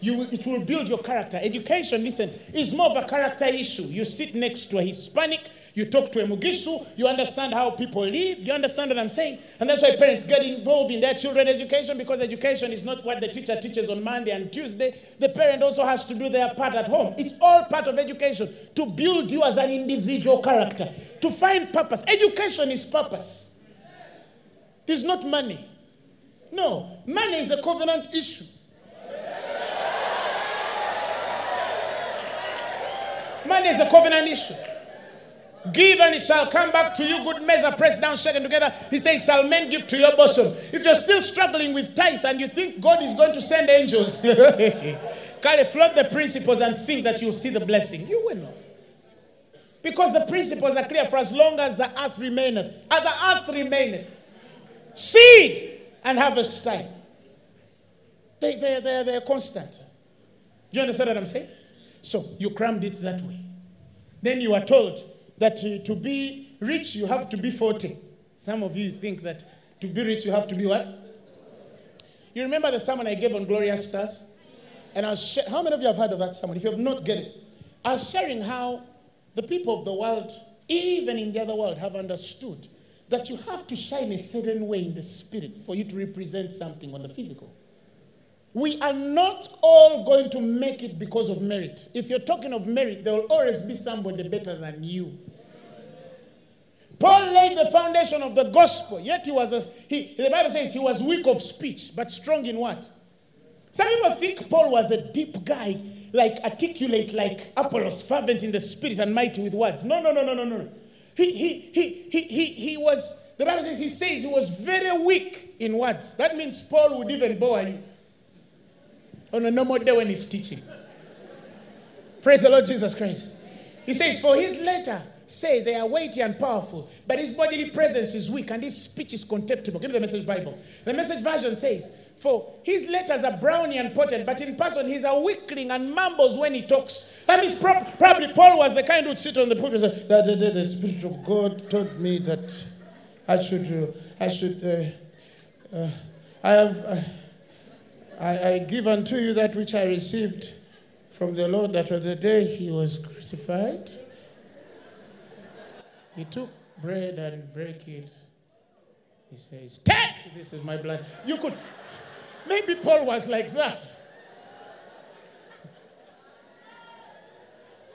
You will, it will build your character. Education, listen, is more of a character issue. You sit next to a Hispanic, you talk to a Mugishu, you understand how people live, you understand what I'm saying? And that's why parents get involved in their children's education because education is not what the teacher teaches on Monday and Tuesday. The parent also has to do their part at home. It's all part of education to build you as an individual character, to find purpose. Education is purpose, it is not money. No, money is a covenant issue. Money is a covenant issue. Give and it shall come back to you, good measure, pressed down, shaken together. He says, Shall men give to your bosom? If you're still struggling with tithe and you think God is going to send angels, Kale, flood the principles and think that you'll see the blessing. You will not. Because the principles are clear for as long as the earth remaineth. As the earth remaineth. Seed and harvest time. They, they, they, they're constant. Do you understand what I'm saying? So you crammed it that way. Then you are told that to, be rich, you have to be 40. Some of you think that to be rich, you have to be what? You remember the sermon I gave on Glorious Stars? And I was sh- how many of you have heard of that sermon? If you have not get it, I was sharing how the people of the world, even in the other world, have understood that you have to shine a certain way in the spirit for you to represent something on the physical. We are not all going to make it because of merit. If you're talking of merit, there will always be somebody better than you. Paul laid the foundation of the gospel, yet he was, a, he, the Bible says he was weak of speech, but strong in what? Some people think Paul was a deep guy, like articulate like Apollos, fervent in the spirit and mighty with words. No, no, no, no, no, no. He, he, he, he, he, he was, the Bible says, he says he was very weak in words. That means Paul would even bore you on a normal day when he's teaching. Praise the Lord Jesus Christ. He says, For his letter say they are weighty and powerful, but his bodily presence is weak and his speech is contemptible. Give me the message Bible. The message version says, For his letters are browny and potent, but in person he's a weakling and mumbles when he talks. That means pro- probably Paul was the kind who would sit on the pulpit and say, the, the, the, the Spirit of God told me that I should, uh, I should, uh, uh, I have, uh, I, I give unto you that which I received from the Lord that on the day he was crucified, he took bread and break it. He says, Take! This is my blood. You could, maybe Paul was like that.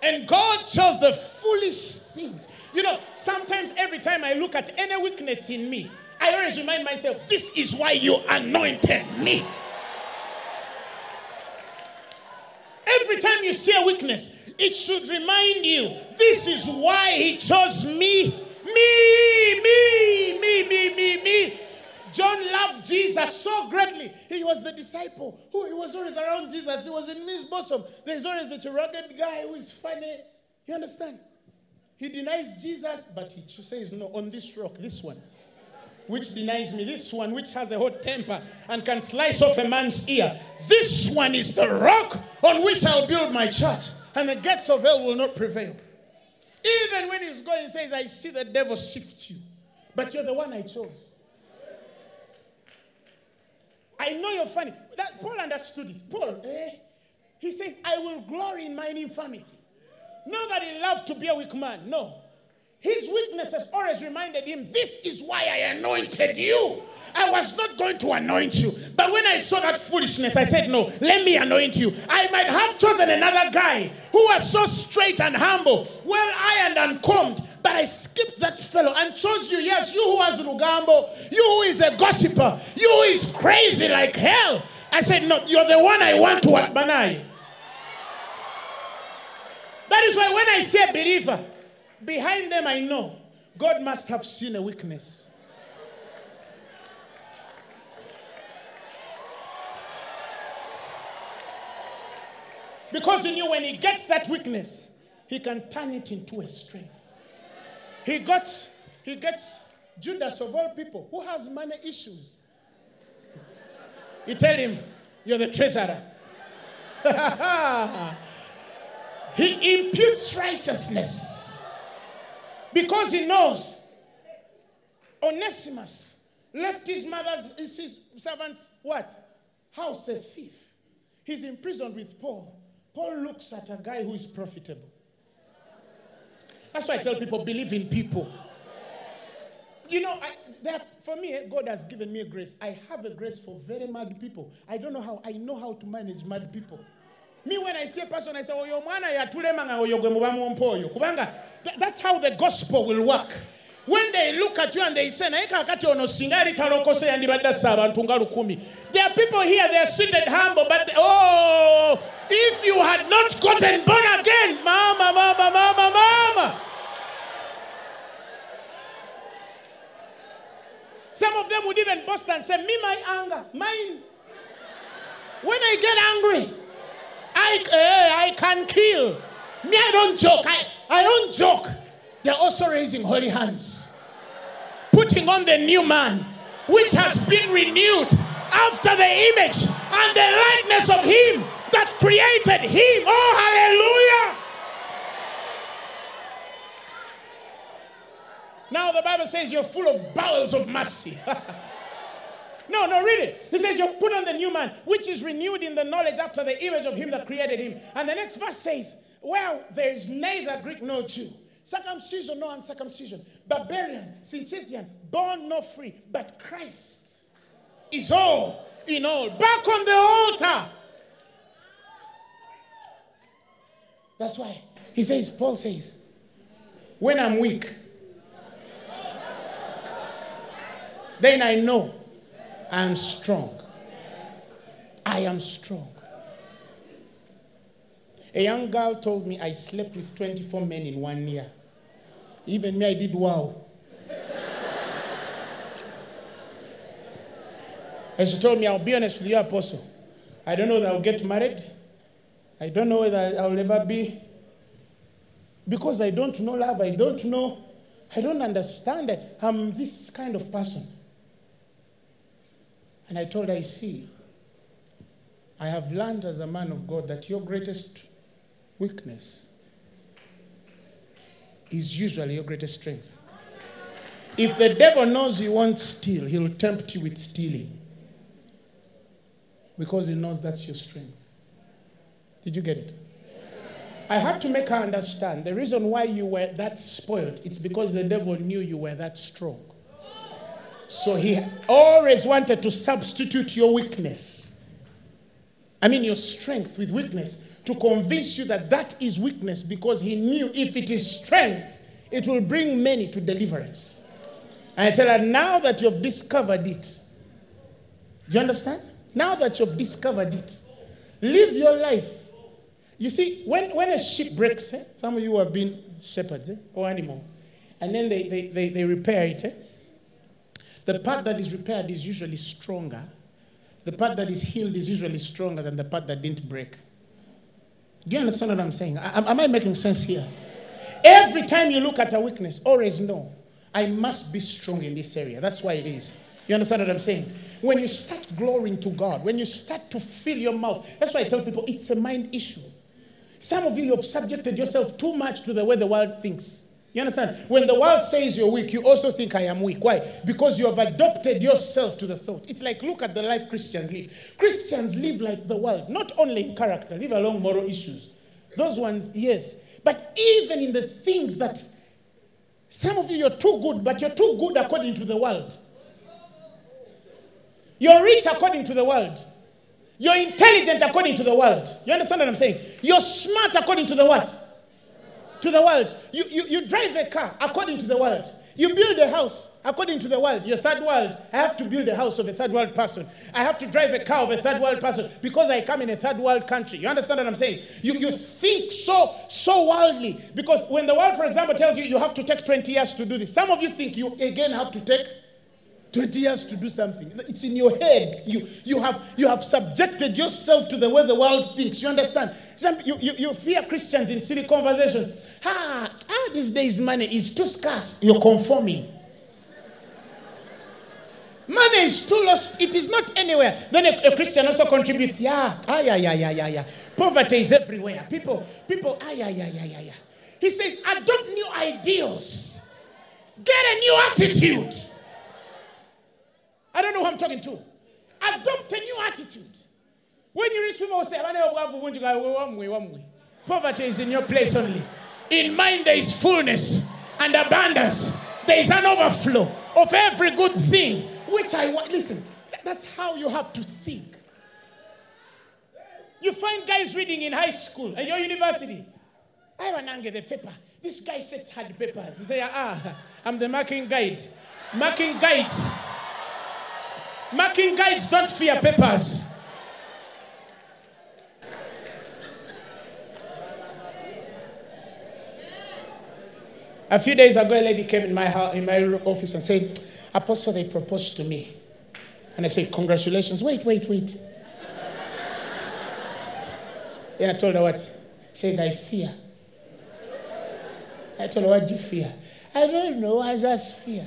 And God chose the foolish things. You know, sometimes every time I look at any weakness in me, I always remind myself, this is why you anointed me. Every time you see a weakness, it should remind you, this is why he chose me. Me, me, me, me, me, me. John loved Jesus so greatly. He was the disciple who he was always around Jesus. He was in his bosom. There's always a rugged guy who is funny. You understand? He denies Jesus, but he says, No, on this rock, this one, which denies me, this one, which has a hot temper and can slice off a man's ear. This one is the rock on which I'll build my church, and the gates of hell will not prevail. Even when he's going, he says, I see the devil sift you, but you're the one I chose. I know you're funny. That Paul understood it. Paul, eh? He says, I will glory in mine infirmity. Not that he loved to be a weak man. No. His weaknesses always reminded him, This is why I anointed you. I was not going to anoint you. But when I saw that foolishness, I said, No, let me anoint you. I might have chosen another guy who was so straight and humble, well ironed and combed, but I skipped that fellow and chose you. Yes, you who was Rugambo, you who is a gossiper, you who is crazy like hell. I said, No, you're the one I want to Banai. That is why when I say a believer, behind them I know God must have seen a weakness. Because he knew when he gets that weakness, he can turn it into a strength. He got, he gets Judas of all people who has money issues. You tell him, You're the treasurer. he imputes righteousness because he knows Onesimus left his mother's his servants what house a thief. He's imprisoned with Paul. Paul looks at a guy who is profitable. That's why I tell people believe in people. You know, I, for me, eh, God has given me a grace. I have a grace for very mad people. I don't know how. I know how to manage mad people. Me, when I see a person, I say, "Oh, your mwana ya tulemanga oyo gwe mubamumpoyo." Kubanga that's how the gospel will work. When they look at you and they say, naye kakati ono singa yali talokose yandibadde assa abantu nga lukumi. There are people here, they are seated humble, but oh, if you had not gotten born again, mama, mama, mama, mama. Some of them would even boast and say, Me, my anger, mine. When I get angry, I, uh, I can kill. Me, I don't joke. I, I don't joke. They're also raising holy hands, putting on the new man, which has been renewed after the image and the likeness of him that created him. Oh, hallelujah! Now the Bible says you're full of bowels of mercy. no, no, read it. He says you've put on the new man, which is renewed in the knowledge after the image of him that created him. And the next verse says, Well, there is neither Greek nor Jew, circumcision nor uncircumcision, barbarian, Scythian, born nor free, but Christ is all in all. Back on the altar. That's why he says, Paul says, when I'm weak, then I know I am strong. I am strong. A young girl told me I slept with 24 men in one year. Even me, I did wow. and she told me, I'll be honest with you, Apostle. I don't know that I'll get married. I don't know whether I'll ever be. Because I don't know love. I don't know. I don't understand that I'm this kind of person. And I told her, I see, I have learned as a man of God that your greatest weakness is usually your greatest strength. If the devil knows you won't steal, he'll tempt you with stealing. Because he knows that's your strength. Did you get it? I had to make her understand the reason why you were that spoiled, it's because the devil knew you were that strong. So he always wanted to substitute your weakness. I mean, your strength with weakness to convince you that that is weakness because he knew if it is strength, it will bring many to deliverance. And I tell her, now that you've discovered it, you understand? Now that you've discovered it, live your life you see, when, when a sheep breaks, eh, some of you have been shepherds eh, or animal, and then they, they, they, they repair it. Eh? The part that is repaired is usually stronger. The part that is healed is usually stronger than the part that didn't break. Do you understand what I'm saying? Am I making sense here? Every time you look at a weakness, always know I must be strong in this area. That's why it is. You understand what I'm saying? When you start glorying to God, when you start to fill your mouth, that's why I tell people it's a mind issue. Some of you, you have subjected yourself too much to the way the world thinks. You understand? When the world says you're weak, you also think I am weak. Why? Because you have adopted yourself to the thought. It's like look at the life Christians live. Christians live like the world, not only in character, live along moral issues. Those ones, yes. But even in the things that some of you, you're too good, but you're too good according to the world. You're rich according to the world. You're intelligent according to the world. You understand what I'm saying? You're smart according to the what? To the world. You, you, you drive a car according to the world. You build a house according to the world. Your third world. I have to build a house of a third world person. I have to drive a car of a third world person because I come in a third world country. You understand what I'm saying? You, you think so, so worldly. Because when the world, for example, tells you you have to take 20 years to do this, some of you think you again have to take 20 years to do something. It's in your head. You, you, have, you have subjected yourself to the way the world thinks. You understand? Some, you, you, you fear Christians in city conversations. Ah, ah, these days money is too scarce. You're conforming. Money is too lost. It is not anywhere. Then a, a, Christian also contributes. Yeah, ah, yeah, yeah, yeah, yeah, yeah. Poverty is everywhere. People, people, ah, yeah, yeah, yeah, yeah, yeah. He says, adopt new ideals. Get a new attitude. I don't know who I'm talking to. Adopt a new attitude. When you reach people, say, Poverty is in your place only. In mind, there is fullness and abundance. There is an overflow of every good thing, which I want. Listen, that's how you have to think. You find guys reading in high school at your university. I want to the paper. This guy sets hard papers. He say, ah, I'm the marking guide. Marking guides Marking guides don't fear papers. A few days ago, a lady came in my in my office and said, Apostle, they proposed to me. And I said, Congratulations. Wait, wait, wait. yeah, I told her what? She said, I fear. I told her, What do you fear? I don't know, I just fear.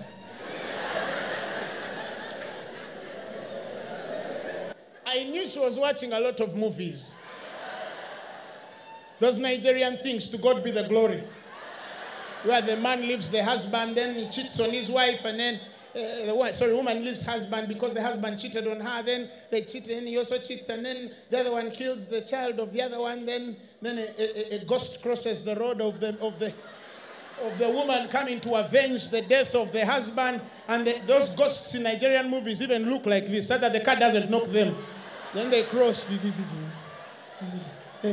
I knew she was watching a lot of movies. Those Nigerian things, to God be the glory. Where the man leaves the husband, then he cheats on his wife, and then uh, the wife, sorry, woman leaves husband because the husband cheated on her. Then they cheat, and he also cheats, and then the other one kills the child of the other one. Then, then a, a, a ghost crosses the road of the of the of the woman coming to avenge the death of the husband. And the, those ghosts in Nigerian movies even look like this, so that the car doesn't knock them. Then they cross. They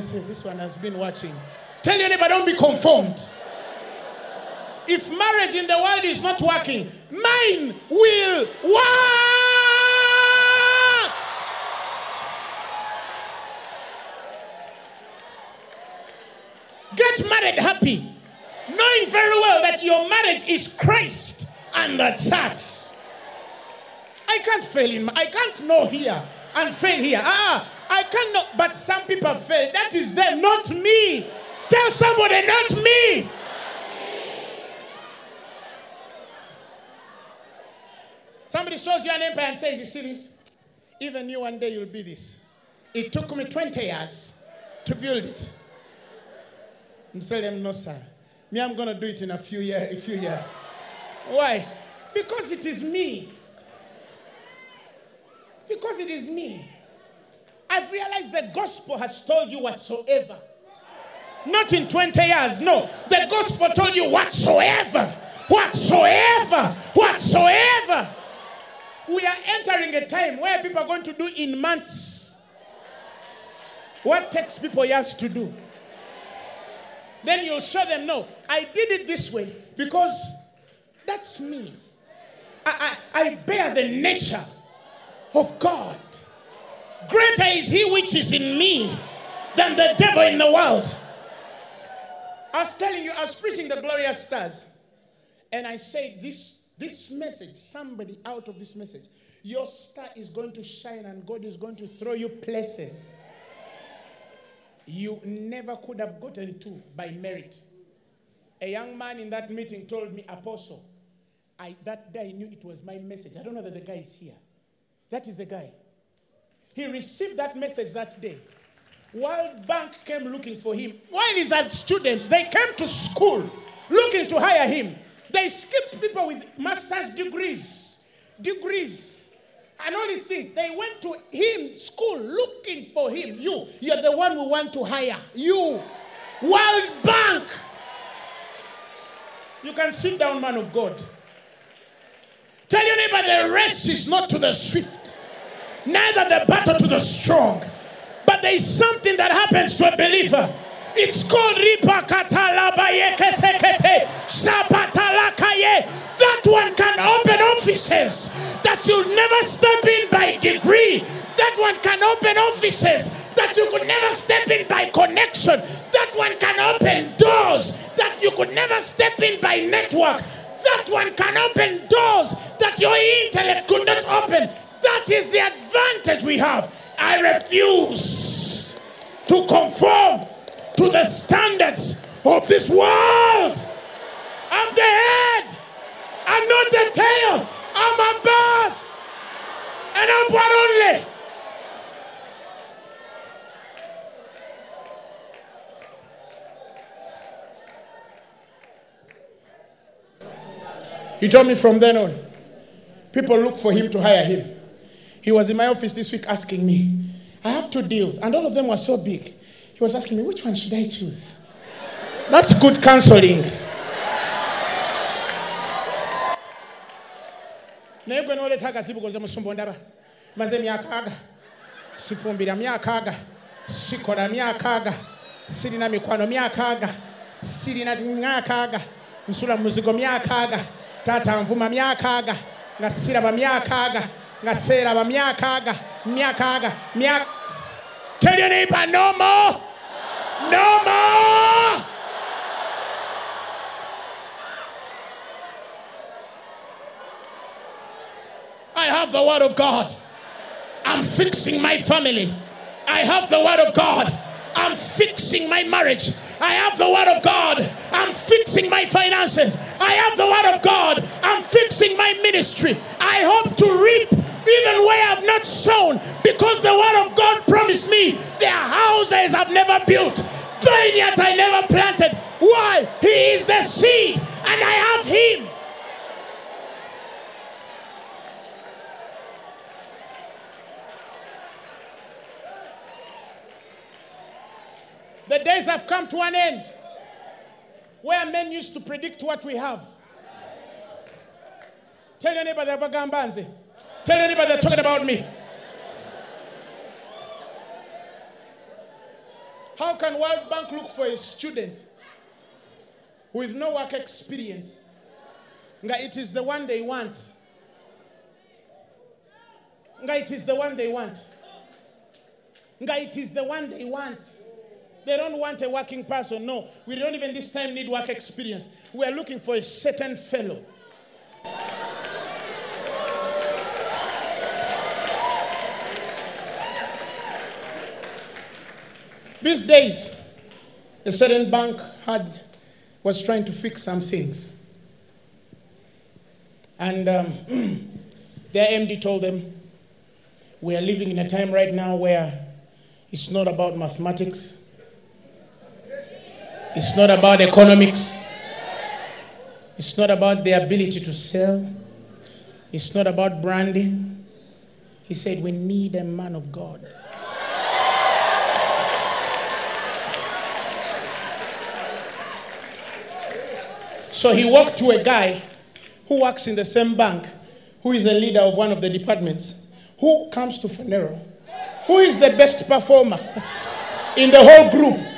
say, This one has been watching. Tell your neighbor, don't be conformed. If marriage in the world is not working, mine will work. Get married happy, knowing very well that your marriage is Christ and the church. I can't fail in, I can't know here and fail here. Ah, I cannot, but some people fail. That is them, not me. Tell somebody, not me. Somebody shows you an empire and says, You see this? Even you one day you'll be this. It took me 20 years to build it. And tell them, No, sir. Me, I'm going to do it in a few, year, a few years. Why? Because it is me. Because it is me. I've realized the gospel has told you whatsoever. Not in 20 years, no. The gospel told you whatsoever, whatsoever, whatsoever. We are entering a time where people are going to do in months what takes people years to do. Then you'll show them, no, I did it this way because that's me. I, I, I bear the nature of God. Greater is he which is in me than the devil in the world. I was telling you, I was preaching the glorious stars. And I said, this, this message, somebody out of this message, your star is going to shine and God is going to throw you places you never could have gotten to by merit. A young man in that meeting told me, Apostle, I, that day I knew it was my message. I don't know that the guy is here. That is the guy. He received that message that day. World Bank came looking for him. While he's a student, they came to school looking to hire him. They skipped people with master's degrees, degrees, and all these things. They went to him, school, looking for him. You, you're the one we want to hire. You, World Bank. You can sit down, man of God. Tell your neighbor the race is not to the swift, neither the battle to the strong. But there is something that happens to a believer. It's called That one can open offices that you'll never step in by degree. That one can open offices that you could never step in by connection. That one can open doors that you could never step in by network. That one can open doors that your intellect could not open. That is the advantage we have. I refuse to conform to the standards of this world. I'm the head. I'm not the tail. I'm above. And I'm one only. He told me from then on, people look for him to hire him. He was in my office this week asking me, I have two deals, and all of them were so big. He was asking me, which one should I choose? That's good counseling. sirina mikwano sirina nsula muzigo nvuma nga siraba nga myaka tell your neighbor no more no more I have the word of God. I'm fixing my family. I have the word of God. I'm fixing my marriage. I have the word of God. I'm fixing my finances. I have the word of God. I'm fixing my ministry. I hope to reap even where I've not sown because the word of God promised me there are houses I've never built, vineyards I never planted. Why? He is the seed, and I have Him. The days have come to an end where men used to predict what we have. Tell your neighbor they're bagambanze. Tell neighbor they're talking about me. How can World Bank look for a student with no work experience? It is the one they want. It is the one they want. It is the one they want. They don't want a working person. No, we don't even this time need work experience. We are looking for a certain fellow. These days, a certain bank had was trying to fix some things. And um, their MD told them, We are living in a time right now where it's not about mathematics, it's not about economics. It's not about the ability to sell. It's not about branding. He said, We need a man of God. So he walked to a guy who works in the same bank, who is a leader of one of the departments, who comes to Phaneroo, who is the best performer in the whole group.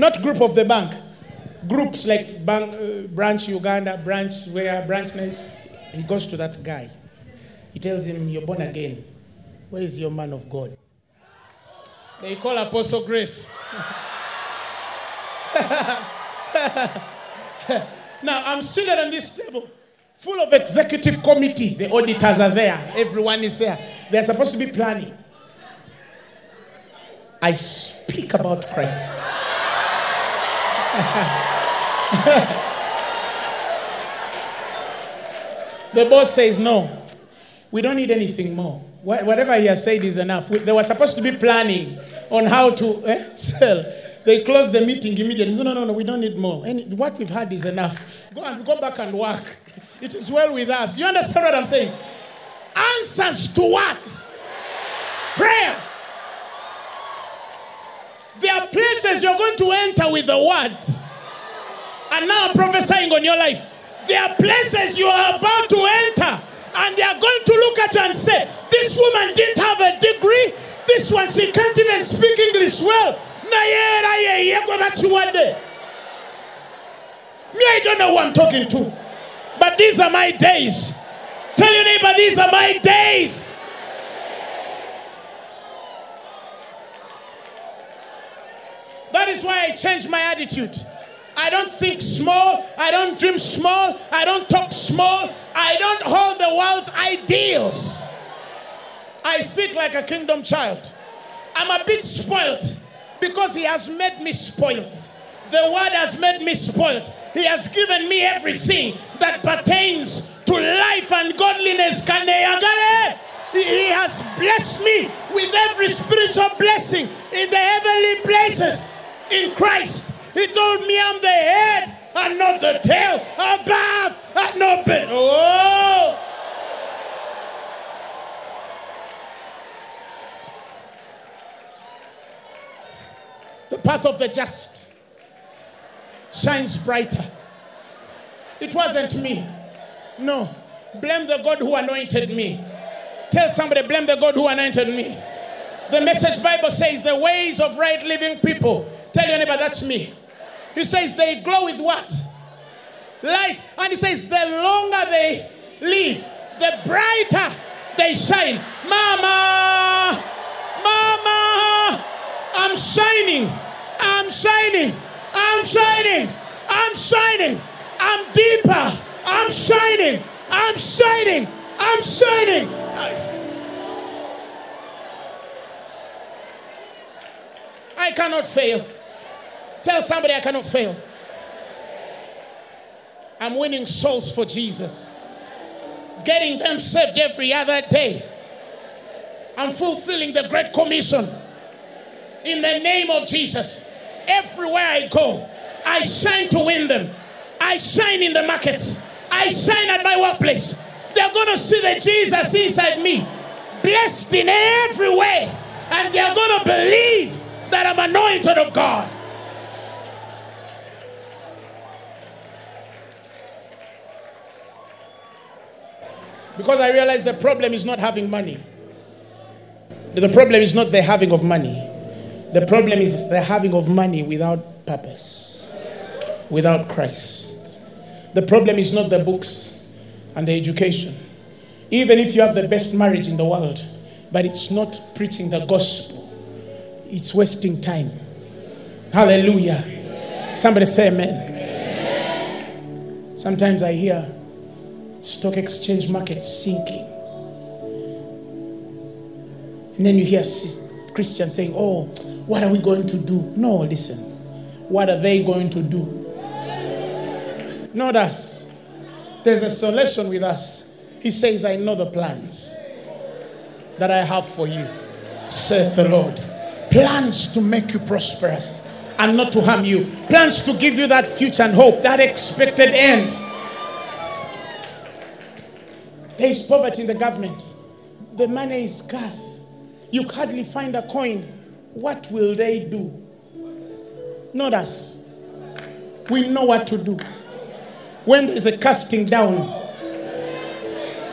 Not group of the bank. Groups like bank, uh, branch Uganda, branch where, branch. Name. He goes to that guy. He tells him, You're born again. Where is your man of God? They call Apostle Grace. now I'm seated on this table, full of executive committee. The auditors are there. Everyone is there. They're supposed to be planning. I speak about Christ. the boss says, No, we don't need anything more. Whatever he has said is enough. They were supposed to be planning on how to eh, sell. They closed the meeting immediately. So, no, no, no, we don't need more. Any, what we've had is enough. Go and go back and work. It is well with us. You understand what I'm saying? Answers to what? Prayer. There are places you're going to enter with the word. And now I'm prophesying on your life. There are places you are about to enter, and they are going to look at you and say, This woman didn't have a degree. This one, she can't even speak English well. Me, I don't know who I'm talking to. But these are my days. Tell your neighbor, these are my days. That is why I changed my attitude. I don't think small. I don't dream small. I don't talk small. I don't hold the world's ideals. I think like a kingdom child. I'm a bit spoiled because He has made me spoiled. The Word has made me spoiled. He has given me everything that pertains to life and godliness. He has blessed me with every spiritual blessing in the heavenly places in Christ. He told me I'm the head and not the tail, above and not. Oh! The path of the just shines brighter. It wasn't me. No. Blame the God who anointed me. Tell somebody, blame the God who anointed me. The message Bible says the ways of right living people Tell your neighbor, that's me. He says they glow with what? Light. And he says the longer they live, the brighter they shine. Mama, Mama, I'm shining. I'm shining. I'm shining. I'm shining. I'm deeper. I'm shining. I'm shining. I'm shining. I cannot fail. Tell somebody I cannot fail. I'm winning souls for Jesus, getting them saved every other day. I'm fulfilling the Great Commission in the name of Jesus. Everywhere I go, I shine to win them. I shine in the markets. I shine at my workplace. They're going to see the Jesus inside me, blessed in every way. And they're going to believe that I'm anointed of God. Because I realized the problem is not having money. The problem is not the having of money. The problem is the having of money without purpose, without Christ. The problem is not the books and the education. Even if you have the best marriage in the world, but it's not preaching the gospel, it's wasting time. Hallelujah. Somebody say amen. Sometimes I hear stock exchange market sinking. And then you hear Christians saying, Oh, what are we going to do? No, listen. What are they going to do? Not us. There's a solution with us. He says, I know the plans that I have for you, saith the Lord. Plans to make you prosperous and not to harm you. Plans to give you that future and hope, that expected end. There is poverty in the government. The money is scarce. You hardly find a coin. What will they do? Not us. We know what to do. When there's a casting down,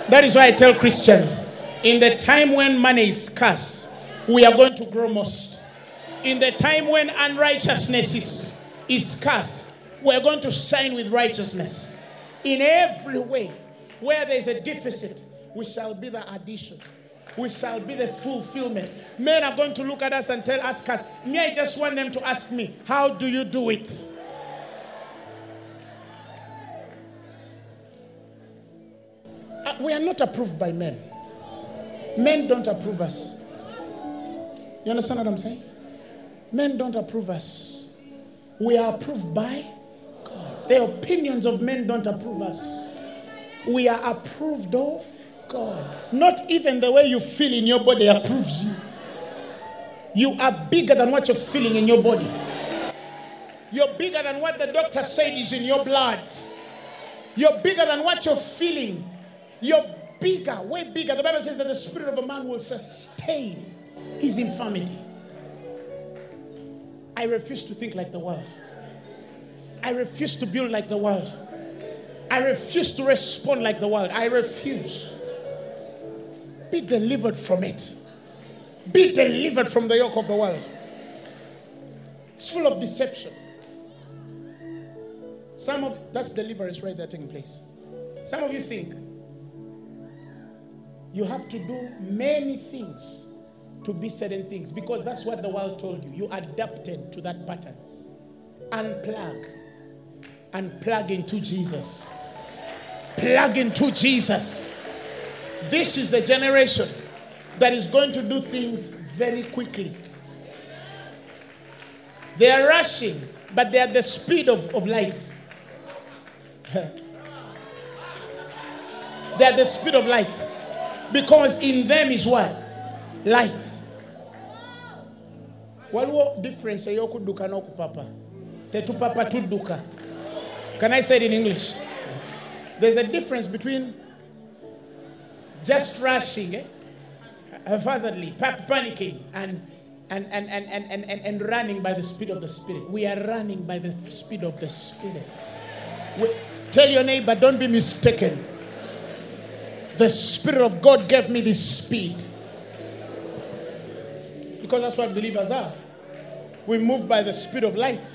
that is why I tell Christians in the time when money is scarce, we are going to grow most. In the time when unrighteousness is, is scarce, we are going to shine with righteousness. In every way, where there is a deficit, we shall be the addition. We shall be the fulfillment. Men are going to look at us and tell us, us. Me, I just want them to ask me, how do you do it? Uh, we are not approved by men. Men don't approve us. You understand what I'm saying? Men don't approve us. We are approved by God. The opinions of men don't approve us. We are approved of God. Not even the way you feel in your body approves you. You are bigger than what you're feeling in your body. You're bigger than what the doctor said is in your blood. You're bigger than what you're feeling. You're bigger, way bigger. The Bible says that the spirit of a man will sustain his infirmity. I refuse to think like the world. I refuse to build like the world. I refuse to respond like the world. I refuse. Be delivered from it. Be delivered from the yoke of the world. It's full of deception. Some of that's deliverance right there taking place. Some of you think you have to do many things to be certain things because that's what the world told you. You adapted to that pattern. Unplug and plug into Jesus. Plug into Jesus. This is the generation that is going to do things very quickly. They are rushing, but they are the speed of, of light. they are the speed of light. Because in them is what? Light. waliwo difference ey'okudduka n'okupapa tetupapa tudduka can i say it in english there's a difference between just rushing eh? haphazardly panicking and and, and, and, and, and, and, and running by the speed of the spirit we are running by the speed of the spirit we, tell your neighbor don't be mistaken the spirit of god gave me this speed because that's what believers are. We move by the speed of light.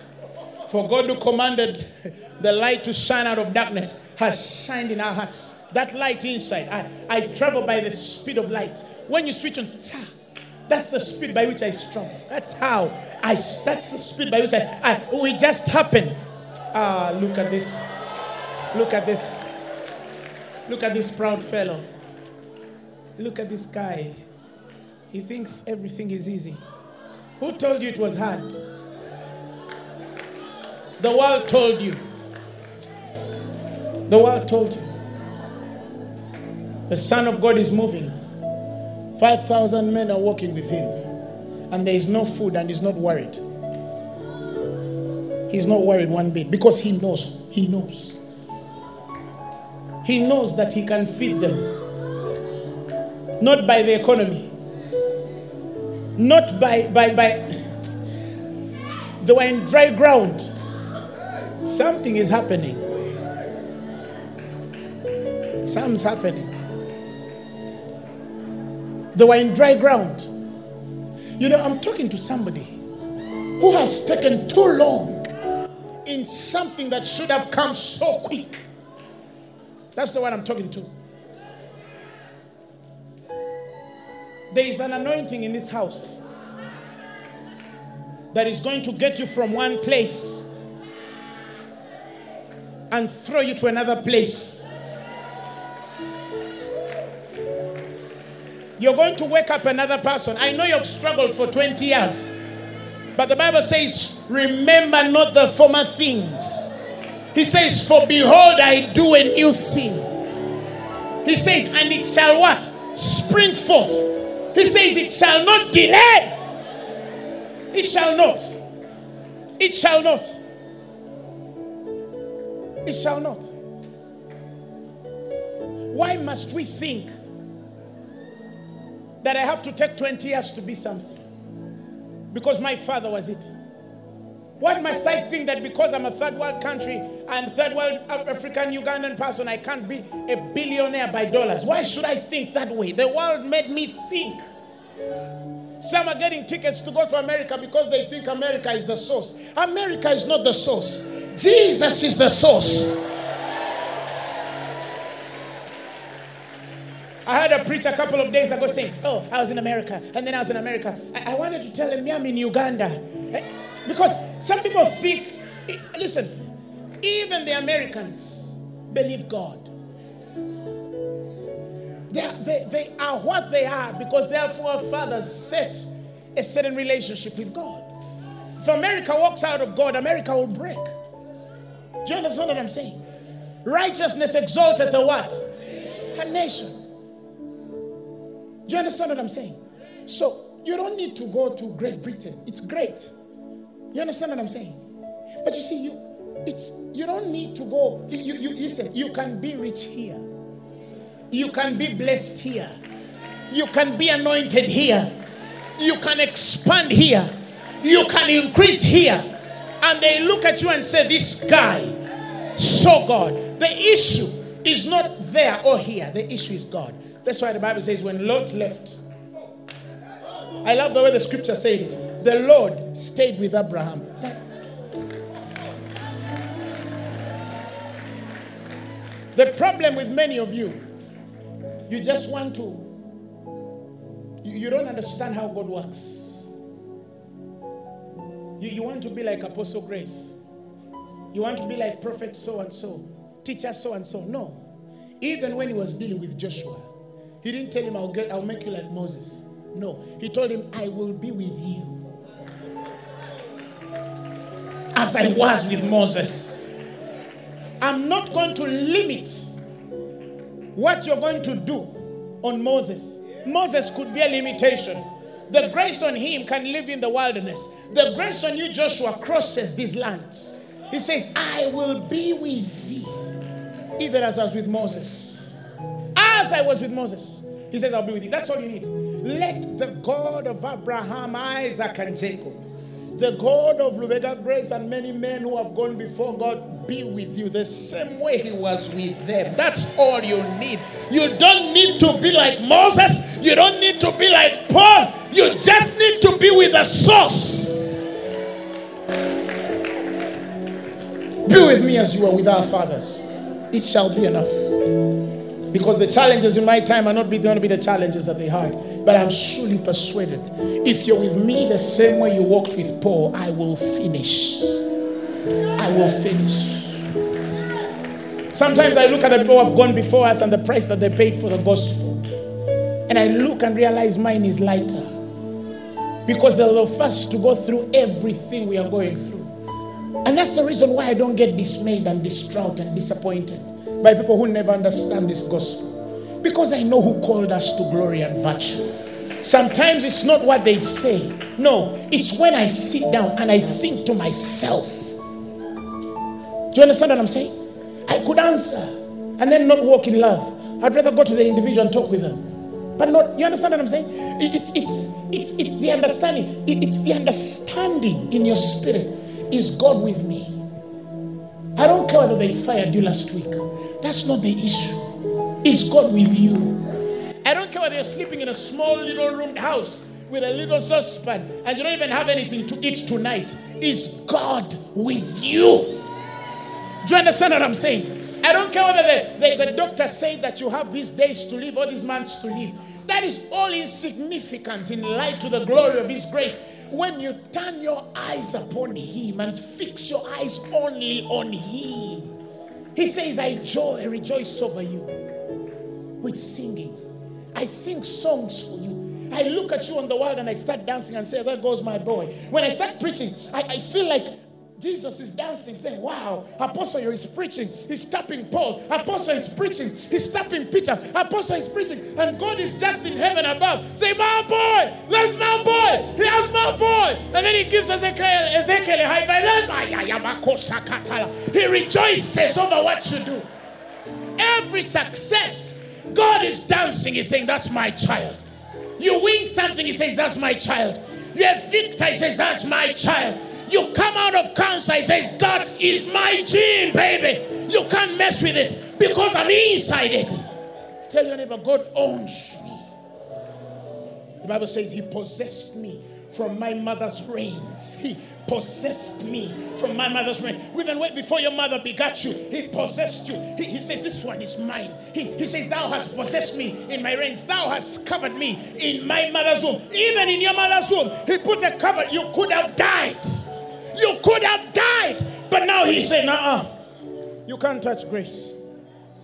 For God who commanded the light to shine out of darkness has shined in our hearts. That light inside. I, I travel by the speed of light. When you switch on, that's the speed by which I struggle. That's how I, that's the speed by which I, I we just happen. Ah, look at this. Look at this. Look at this proud fellow. Look at this guy. He thinks everything is easy. Who told you it was hard? The world told you. The world told you. The Son of God is moving. 5,000 men are walking with him. And there is no food and he's not worried. He's not worried one bit because he knows. He knows. He knows that he can feed them. Not by the economy not by by by they were in dry ground something is happening something's happening. They were in dry ground. You know i'm talking to somebody who has taken too long in something that should have come so quick. That's the one i'm talking to. There is an anointing in this house that is going to get you from one place and throw you to another place. You're going to wake up another person. I know you've struggled for 20 years, but the Bible says, Remember not the former things. He says, For behold, I do a new thing. He says, And it shall what? Spring forth. He says, It shall not delay. It shall not. It shall not. It shall not. Why must we think that I have to take 20 years to be something? Because my father was it. Why must I think that because I'm a third world country and third world African Ugandan person, I can't be a billionaire by dollars? Why should I think that way? The world made me think. Some are getting tickets to go to America because they think America is the source. America is not the source, Jesus is the source. I heard a preacher a couple of days ago saying, Oh, I was in America, and then I was in America. I, I wanted to tell him, I'm in Uganda. Eh, because some people think, eh, listen, even the Americans believe God. They are, they, they are what they are because their forefathers set a certain relationship with God. If America walks out of God, America will break. Do you understand what I'm saying? Righteousness exalted the what? A nation. Do you understand what I'm saying? So you don't need to go to Great Britain. It's great. You understand what I'm saying? But you see, you it's you don't need to go. You, you listen, you can be rich here. You can be blessed here. You can be anointed here. You can expand here. You can increase here. And they look at you and say, This guy so God. The issue is not there or here. The issue is God. That's why the Bible says when Lot left, I love the way the scripture said it. The Lord stayed with Abraham. That, the problem with many of you, you just want to, you, you don't understand how God works. You, you want to be like Apostle Grace. You want to be like Prophet so and so, teacher so and so. No. Even when he was dealing with Joshua, he didn't tell him, I'll, get, I'll make you like Moses. No. He told him, I will be with you. As I was with Moses. I'm not going to limit what you're going to do on Moses. Moses could be a limitation. The grace on him can live in the wilderness. The grace on you, Joshua, crosses these lands. He says, I will be with thee, even as I was with Moses. As I was with Moses. He says, I'll be with you. That's all you need. Let the God of Abraham, Isaac, and Jacob, the God of Lubega Grace, and many men who have gone before God be with you the same way He was with them. That's all you need. You don't need to be like Moses, you don't need to be like Paul. You just need to be with the source. Be with me as you are with our fathers. It shall be enough. Because the challenges in my time are not going to be the challenges that they had. But I'm surely persuaded if you're with me the same way you walked with Paul, I will finish. I will finish. Sometimes I look at the people who have gone before us and the price that they paid for the gospel. And I look and realize mine is lighter. Because they're the first to go through everything we are going through. And that's the reason why I don't get dismayed and distraught and disappointed by people who never understand this gospel. Because I know who called us to glory and virtue. Sometimes it's not what they say. No, it's when I sit down and I think to myself. Do you understand what I'm saying? I could answer and then not walk in love. I'd rather go to the individual and talk with them. But not, you understand what I'm saying? It's, it's, it's, it's the understanding. It's the understanding in your spirit. Is God with me? I don't care whether they fired you last week. That's not the issue. Is God with you? I don't care whether you're sleeping in a small little roomed house with a little saucepan and you don't even have anything to eat tonight. Is God with you? Do you understand what I'm saying? I don't care whether the, the, the doctor said that you have these days to live or these months to live. That is all insignificant in light to the glory of His grace. When you turn your eyes upon Him and fix your eyes only on Him, He says, I joy, rejoice over you with singing. I sing songs for you. I look at you on the world and I start dancing and say, There goes my boy. When I start preaching, I, I feel like Jesus is dancing, saying, Wow, Apostle is preaching. He's tapping Paul. Apostle is preaching. He's tapping Peter. Apostle is preaching. And God is just in heaven above. Say, My boy, that's my boy. Here's my boy. And then he gives Ezekiel, Ezekiel a high five. He rejoices over what you do. Every success God is dancing, he's saying, That's my child. You win something, he says, That's my child. You have victory, he says, That's my child. You come out of cancer, he says, That is my gene, baby. You can't mess with it because I'm inside it. Tell your neighbor, God owns me. The Bible says, He possessed me from my mother's reins. He possessed me from my mother's reign. Even way before your mother begat you, he possessed you. He, he says, This one is mine. He, he says, Thou hast possessed me in my reins. Thou hast covered me in my mother's womb. Even in your mother's womb, he put a cover. You could have died. You could have died. But now he's saying, uh you can't touch grace.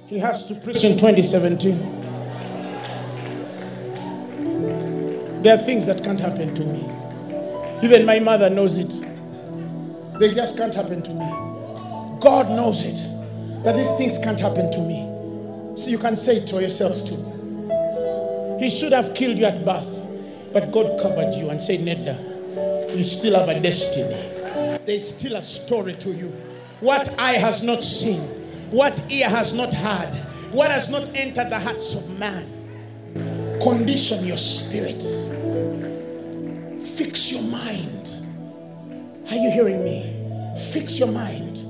He has to preach in 2017. There are things that can't happen to me. Even my mother knows it. They just can't happen to me. God knows it. That these things can't happen to me. So you can say it to yourself too. He should have killed you at birth. But God covered you and said, Neda, you still have a destiny. There's still a story to you. What eye has not seen, what ear has not heard, what has not entered the hearts of man. Condition your spirit. Fix your mind. Are you hearing me? Fix your mind.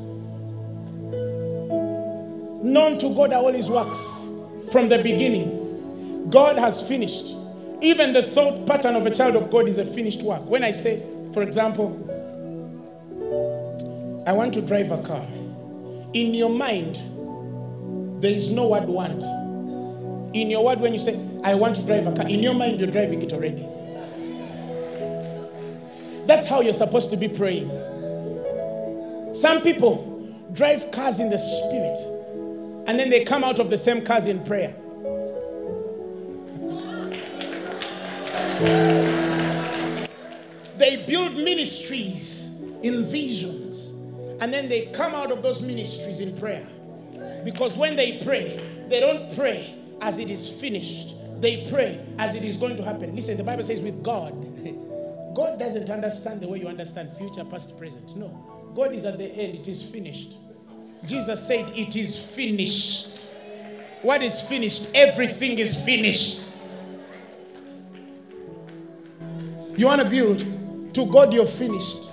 Known to God are all his works from the beginning. God has finished. Even the thought pattern of a child of God is a finished work. When I say, for example, I want to drive a car, in your mind, there is no word want. In your word, when you say, I want to drive a car, in your mind, you're driving it already. That's how you're supposed to be praying. Some people drive cars in the spirit and then they come out of the same cars in prayer. They build ministries in visions and then they come out of those ministries in prayer. Because when they pray, they don't pray as it is finished, they pray as it is going to happen. Listen, the Bible says with God, God doesn't understand the way you understand future, past, present. No. God is at the end, it is finished. Jesus said, It is finished. What is finished? Everything is finished. You want to build? To God, you're finished.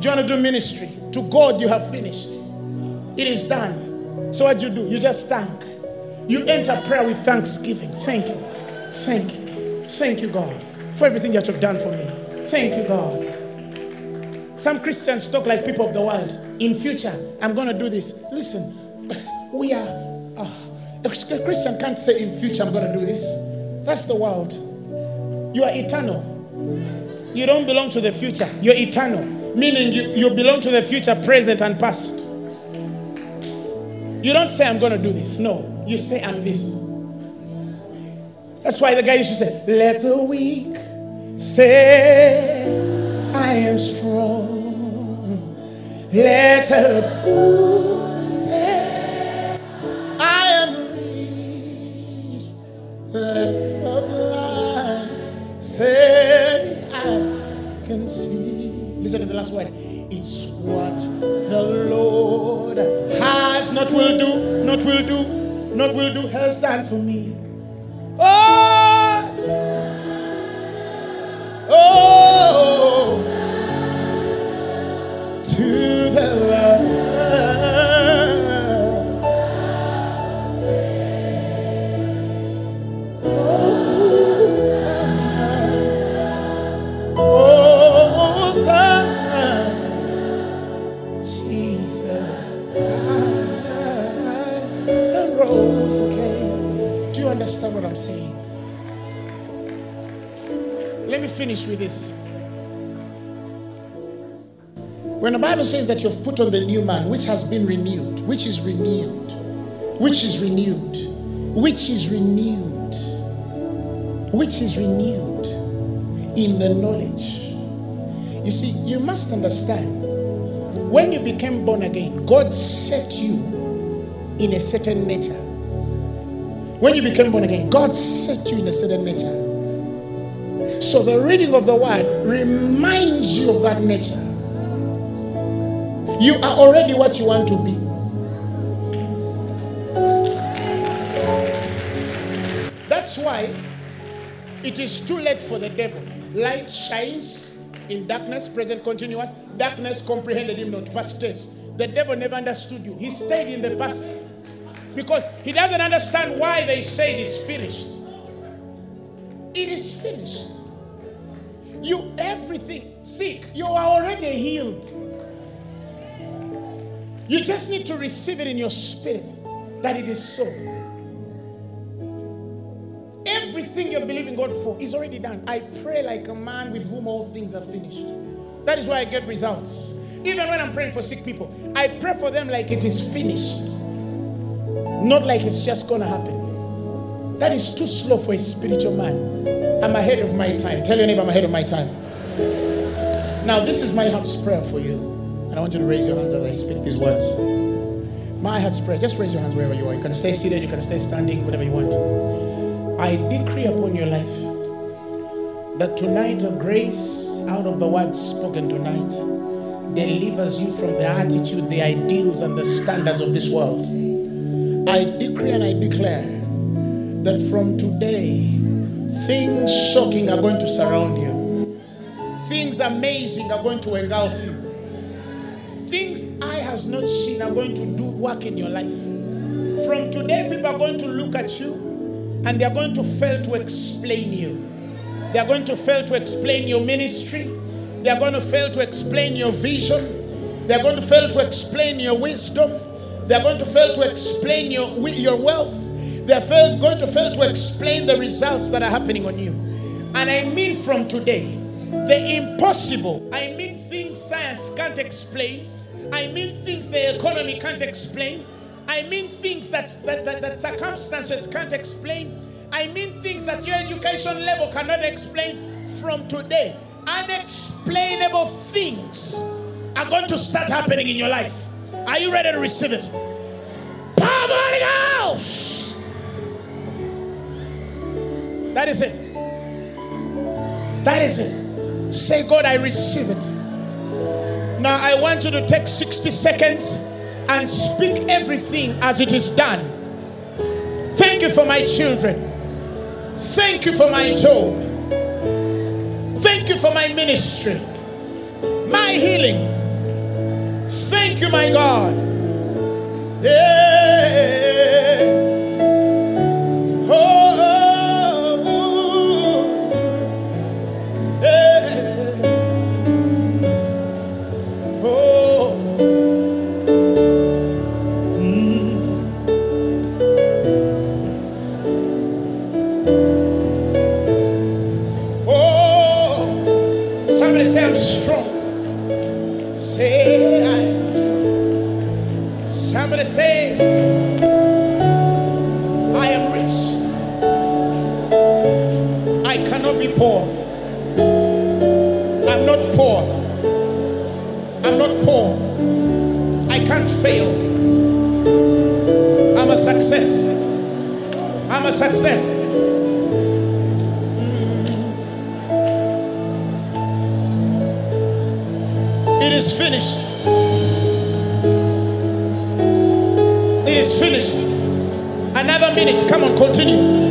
Do you want to do ministry? To God, you have finished. It is done. So, what you do? You just thank. You enter prayer with thanksgiving. Thank you. Thank you. Thank you, God, for everything that you've done for me. Thank you, God. Some Christians talk like people of the world. In future, I'm going to do this. Listen, we are. Uh, a Christian can't say in future I'm going to do this. That's the world. You are eternal. You don't belong to the future. You're eternal. Meaning you, you belong to the future, present, and past. You don't say I'm going to do this. No. You say I'm this. That's why the guy used to say, Let the weak Say, I am strong. Let the poor say, I am rich. Let the blind say, I can see. Listen to the last word. It's what the Lord has not will do, not will do, not will do, has done for me. Oh! Oh, oh, oh. to the love. Saying? Let me finish with this. When the Bible says that you've put on the new man, which has been renewed, which is renewed, which is renewed, which is renewed, which is renewed in the knowledge. You see, you must understand when you became born again, God set you in a certain nature. When you became born again, God set you in a certain nature. So the reading of the word reminds you of that nature. You are already what you want to be. That's why it is too late for the devil. Light shines in darkness, present continuous. Darkness comprehended him not, past tense. The devil never understood you. He stayed in the past because he doesn't understand why they say it is finished. It is finished. You everything sick, you are already healed. You just need to receive it in your spirit that it is so. Everything you're believing God for is already done. I pray like a man with whom all things are finished. That is why I get results. Even when I'm praying for sick people, I pray for them like it is finished, not like it's just going to happen. That is too slow for a spiritual man. I'm ahead of my time. Tell your neighbor I'm ahead of my time. Now, this is my heart's prayer for you. And I want you to raise your hands as I speak these words. My heart's prayer. Just raise your hands wherever you are. You can stay seated, you can stay standing, whatever you want. I decree upon your life that tonight a grace out of the words spoken tonight delivers you from the attitude, the ideals, and the standards of this world. I decree and I declare that from today, things shocking are going to surround you, things amazing are going to engulf you, things eye has not seen are going to do work in your life. From today, people are going to look at you and they are going to fail to explain you. They are going to fail to explain your ministry. They are going to fail to explain your vision. They are going to fail to explain your wisdom. They are going to fail to explain your, your wealth. They are fail, going to fail to explain the results that are happening on you. And I mean from today, the impossible. I mean things science can't explain. I mean things the economy can't explain. I mean things that, that, that, that circumstances can't explain. I mean things that your education level cannot explain. From today, unexplainable things are going to start happening in your life. Are you ready to receive it? Power Holy Ghost. That is it. That is it. Say, God, I receive it. Now I want you to take 60 seconds and speak everything as it is done. Thank you for my children. Thank you for my job. Thank you for my ministry, my healing. Thank you, my God. Yeah. Success. I'm a success. Mm. It is finished. It is finished. Another minute. Come on, continue.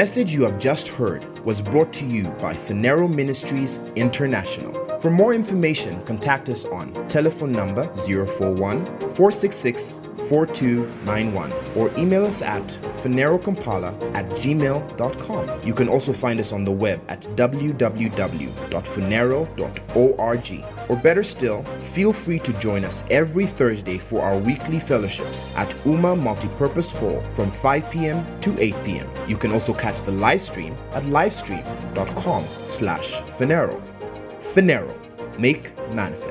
Message you have just heard was brought to you by Phaneroo Ministries International. For more information, contact us on telephone number 041 466 4291 or email us at phanerocompala at gmail.com. You can also find us on the web at www.phaneroo.org. Or better still, feel free to join us every Thursday for our weekly fellowships at Uma Multipurpose Hall from 5 p.m. to 8 p.m. You can also catch the live stream at livestream.com slash Phaneroo. Phaneroo, make manifest.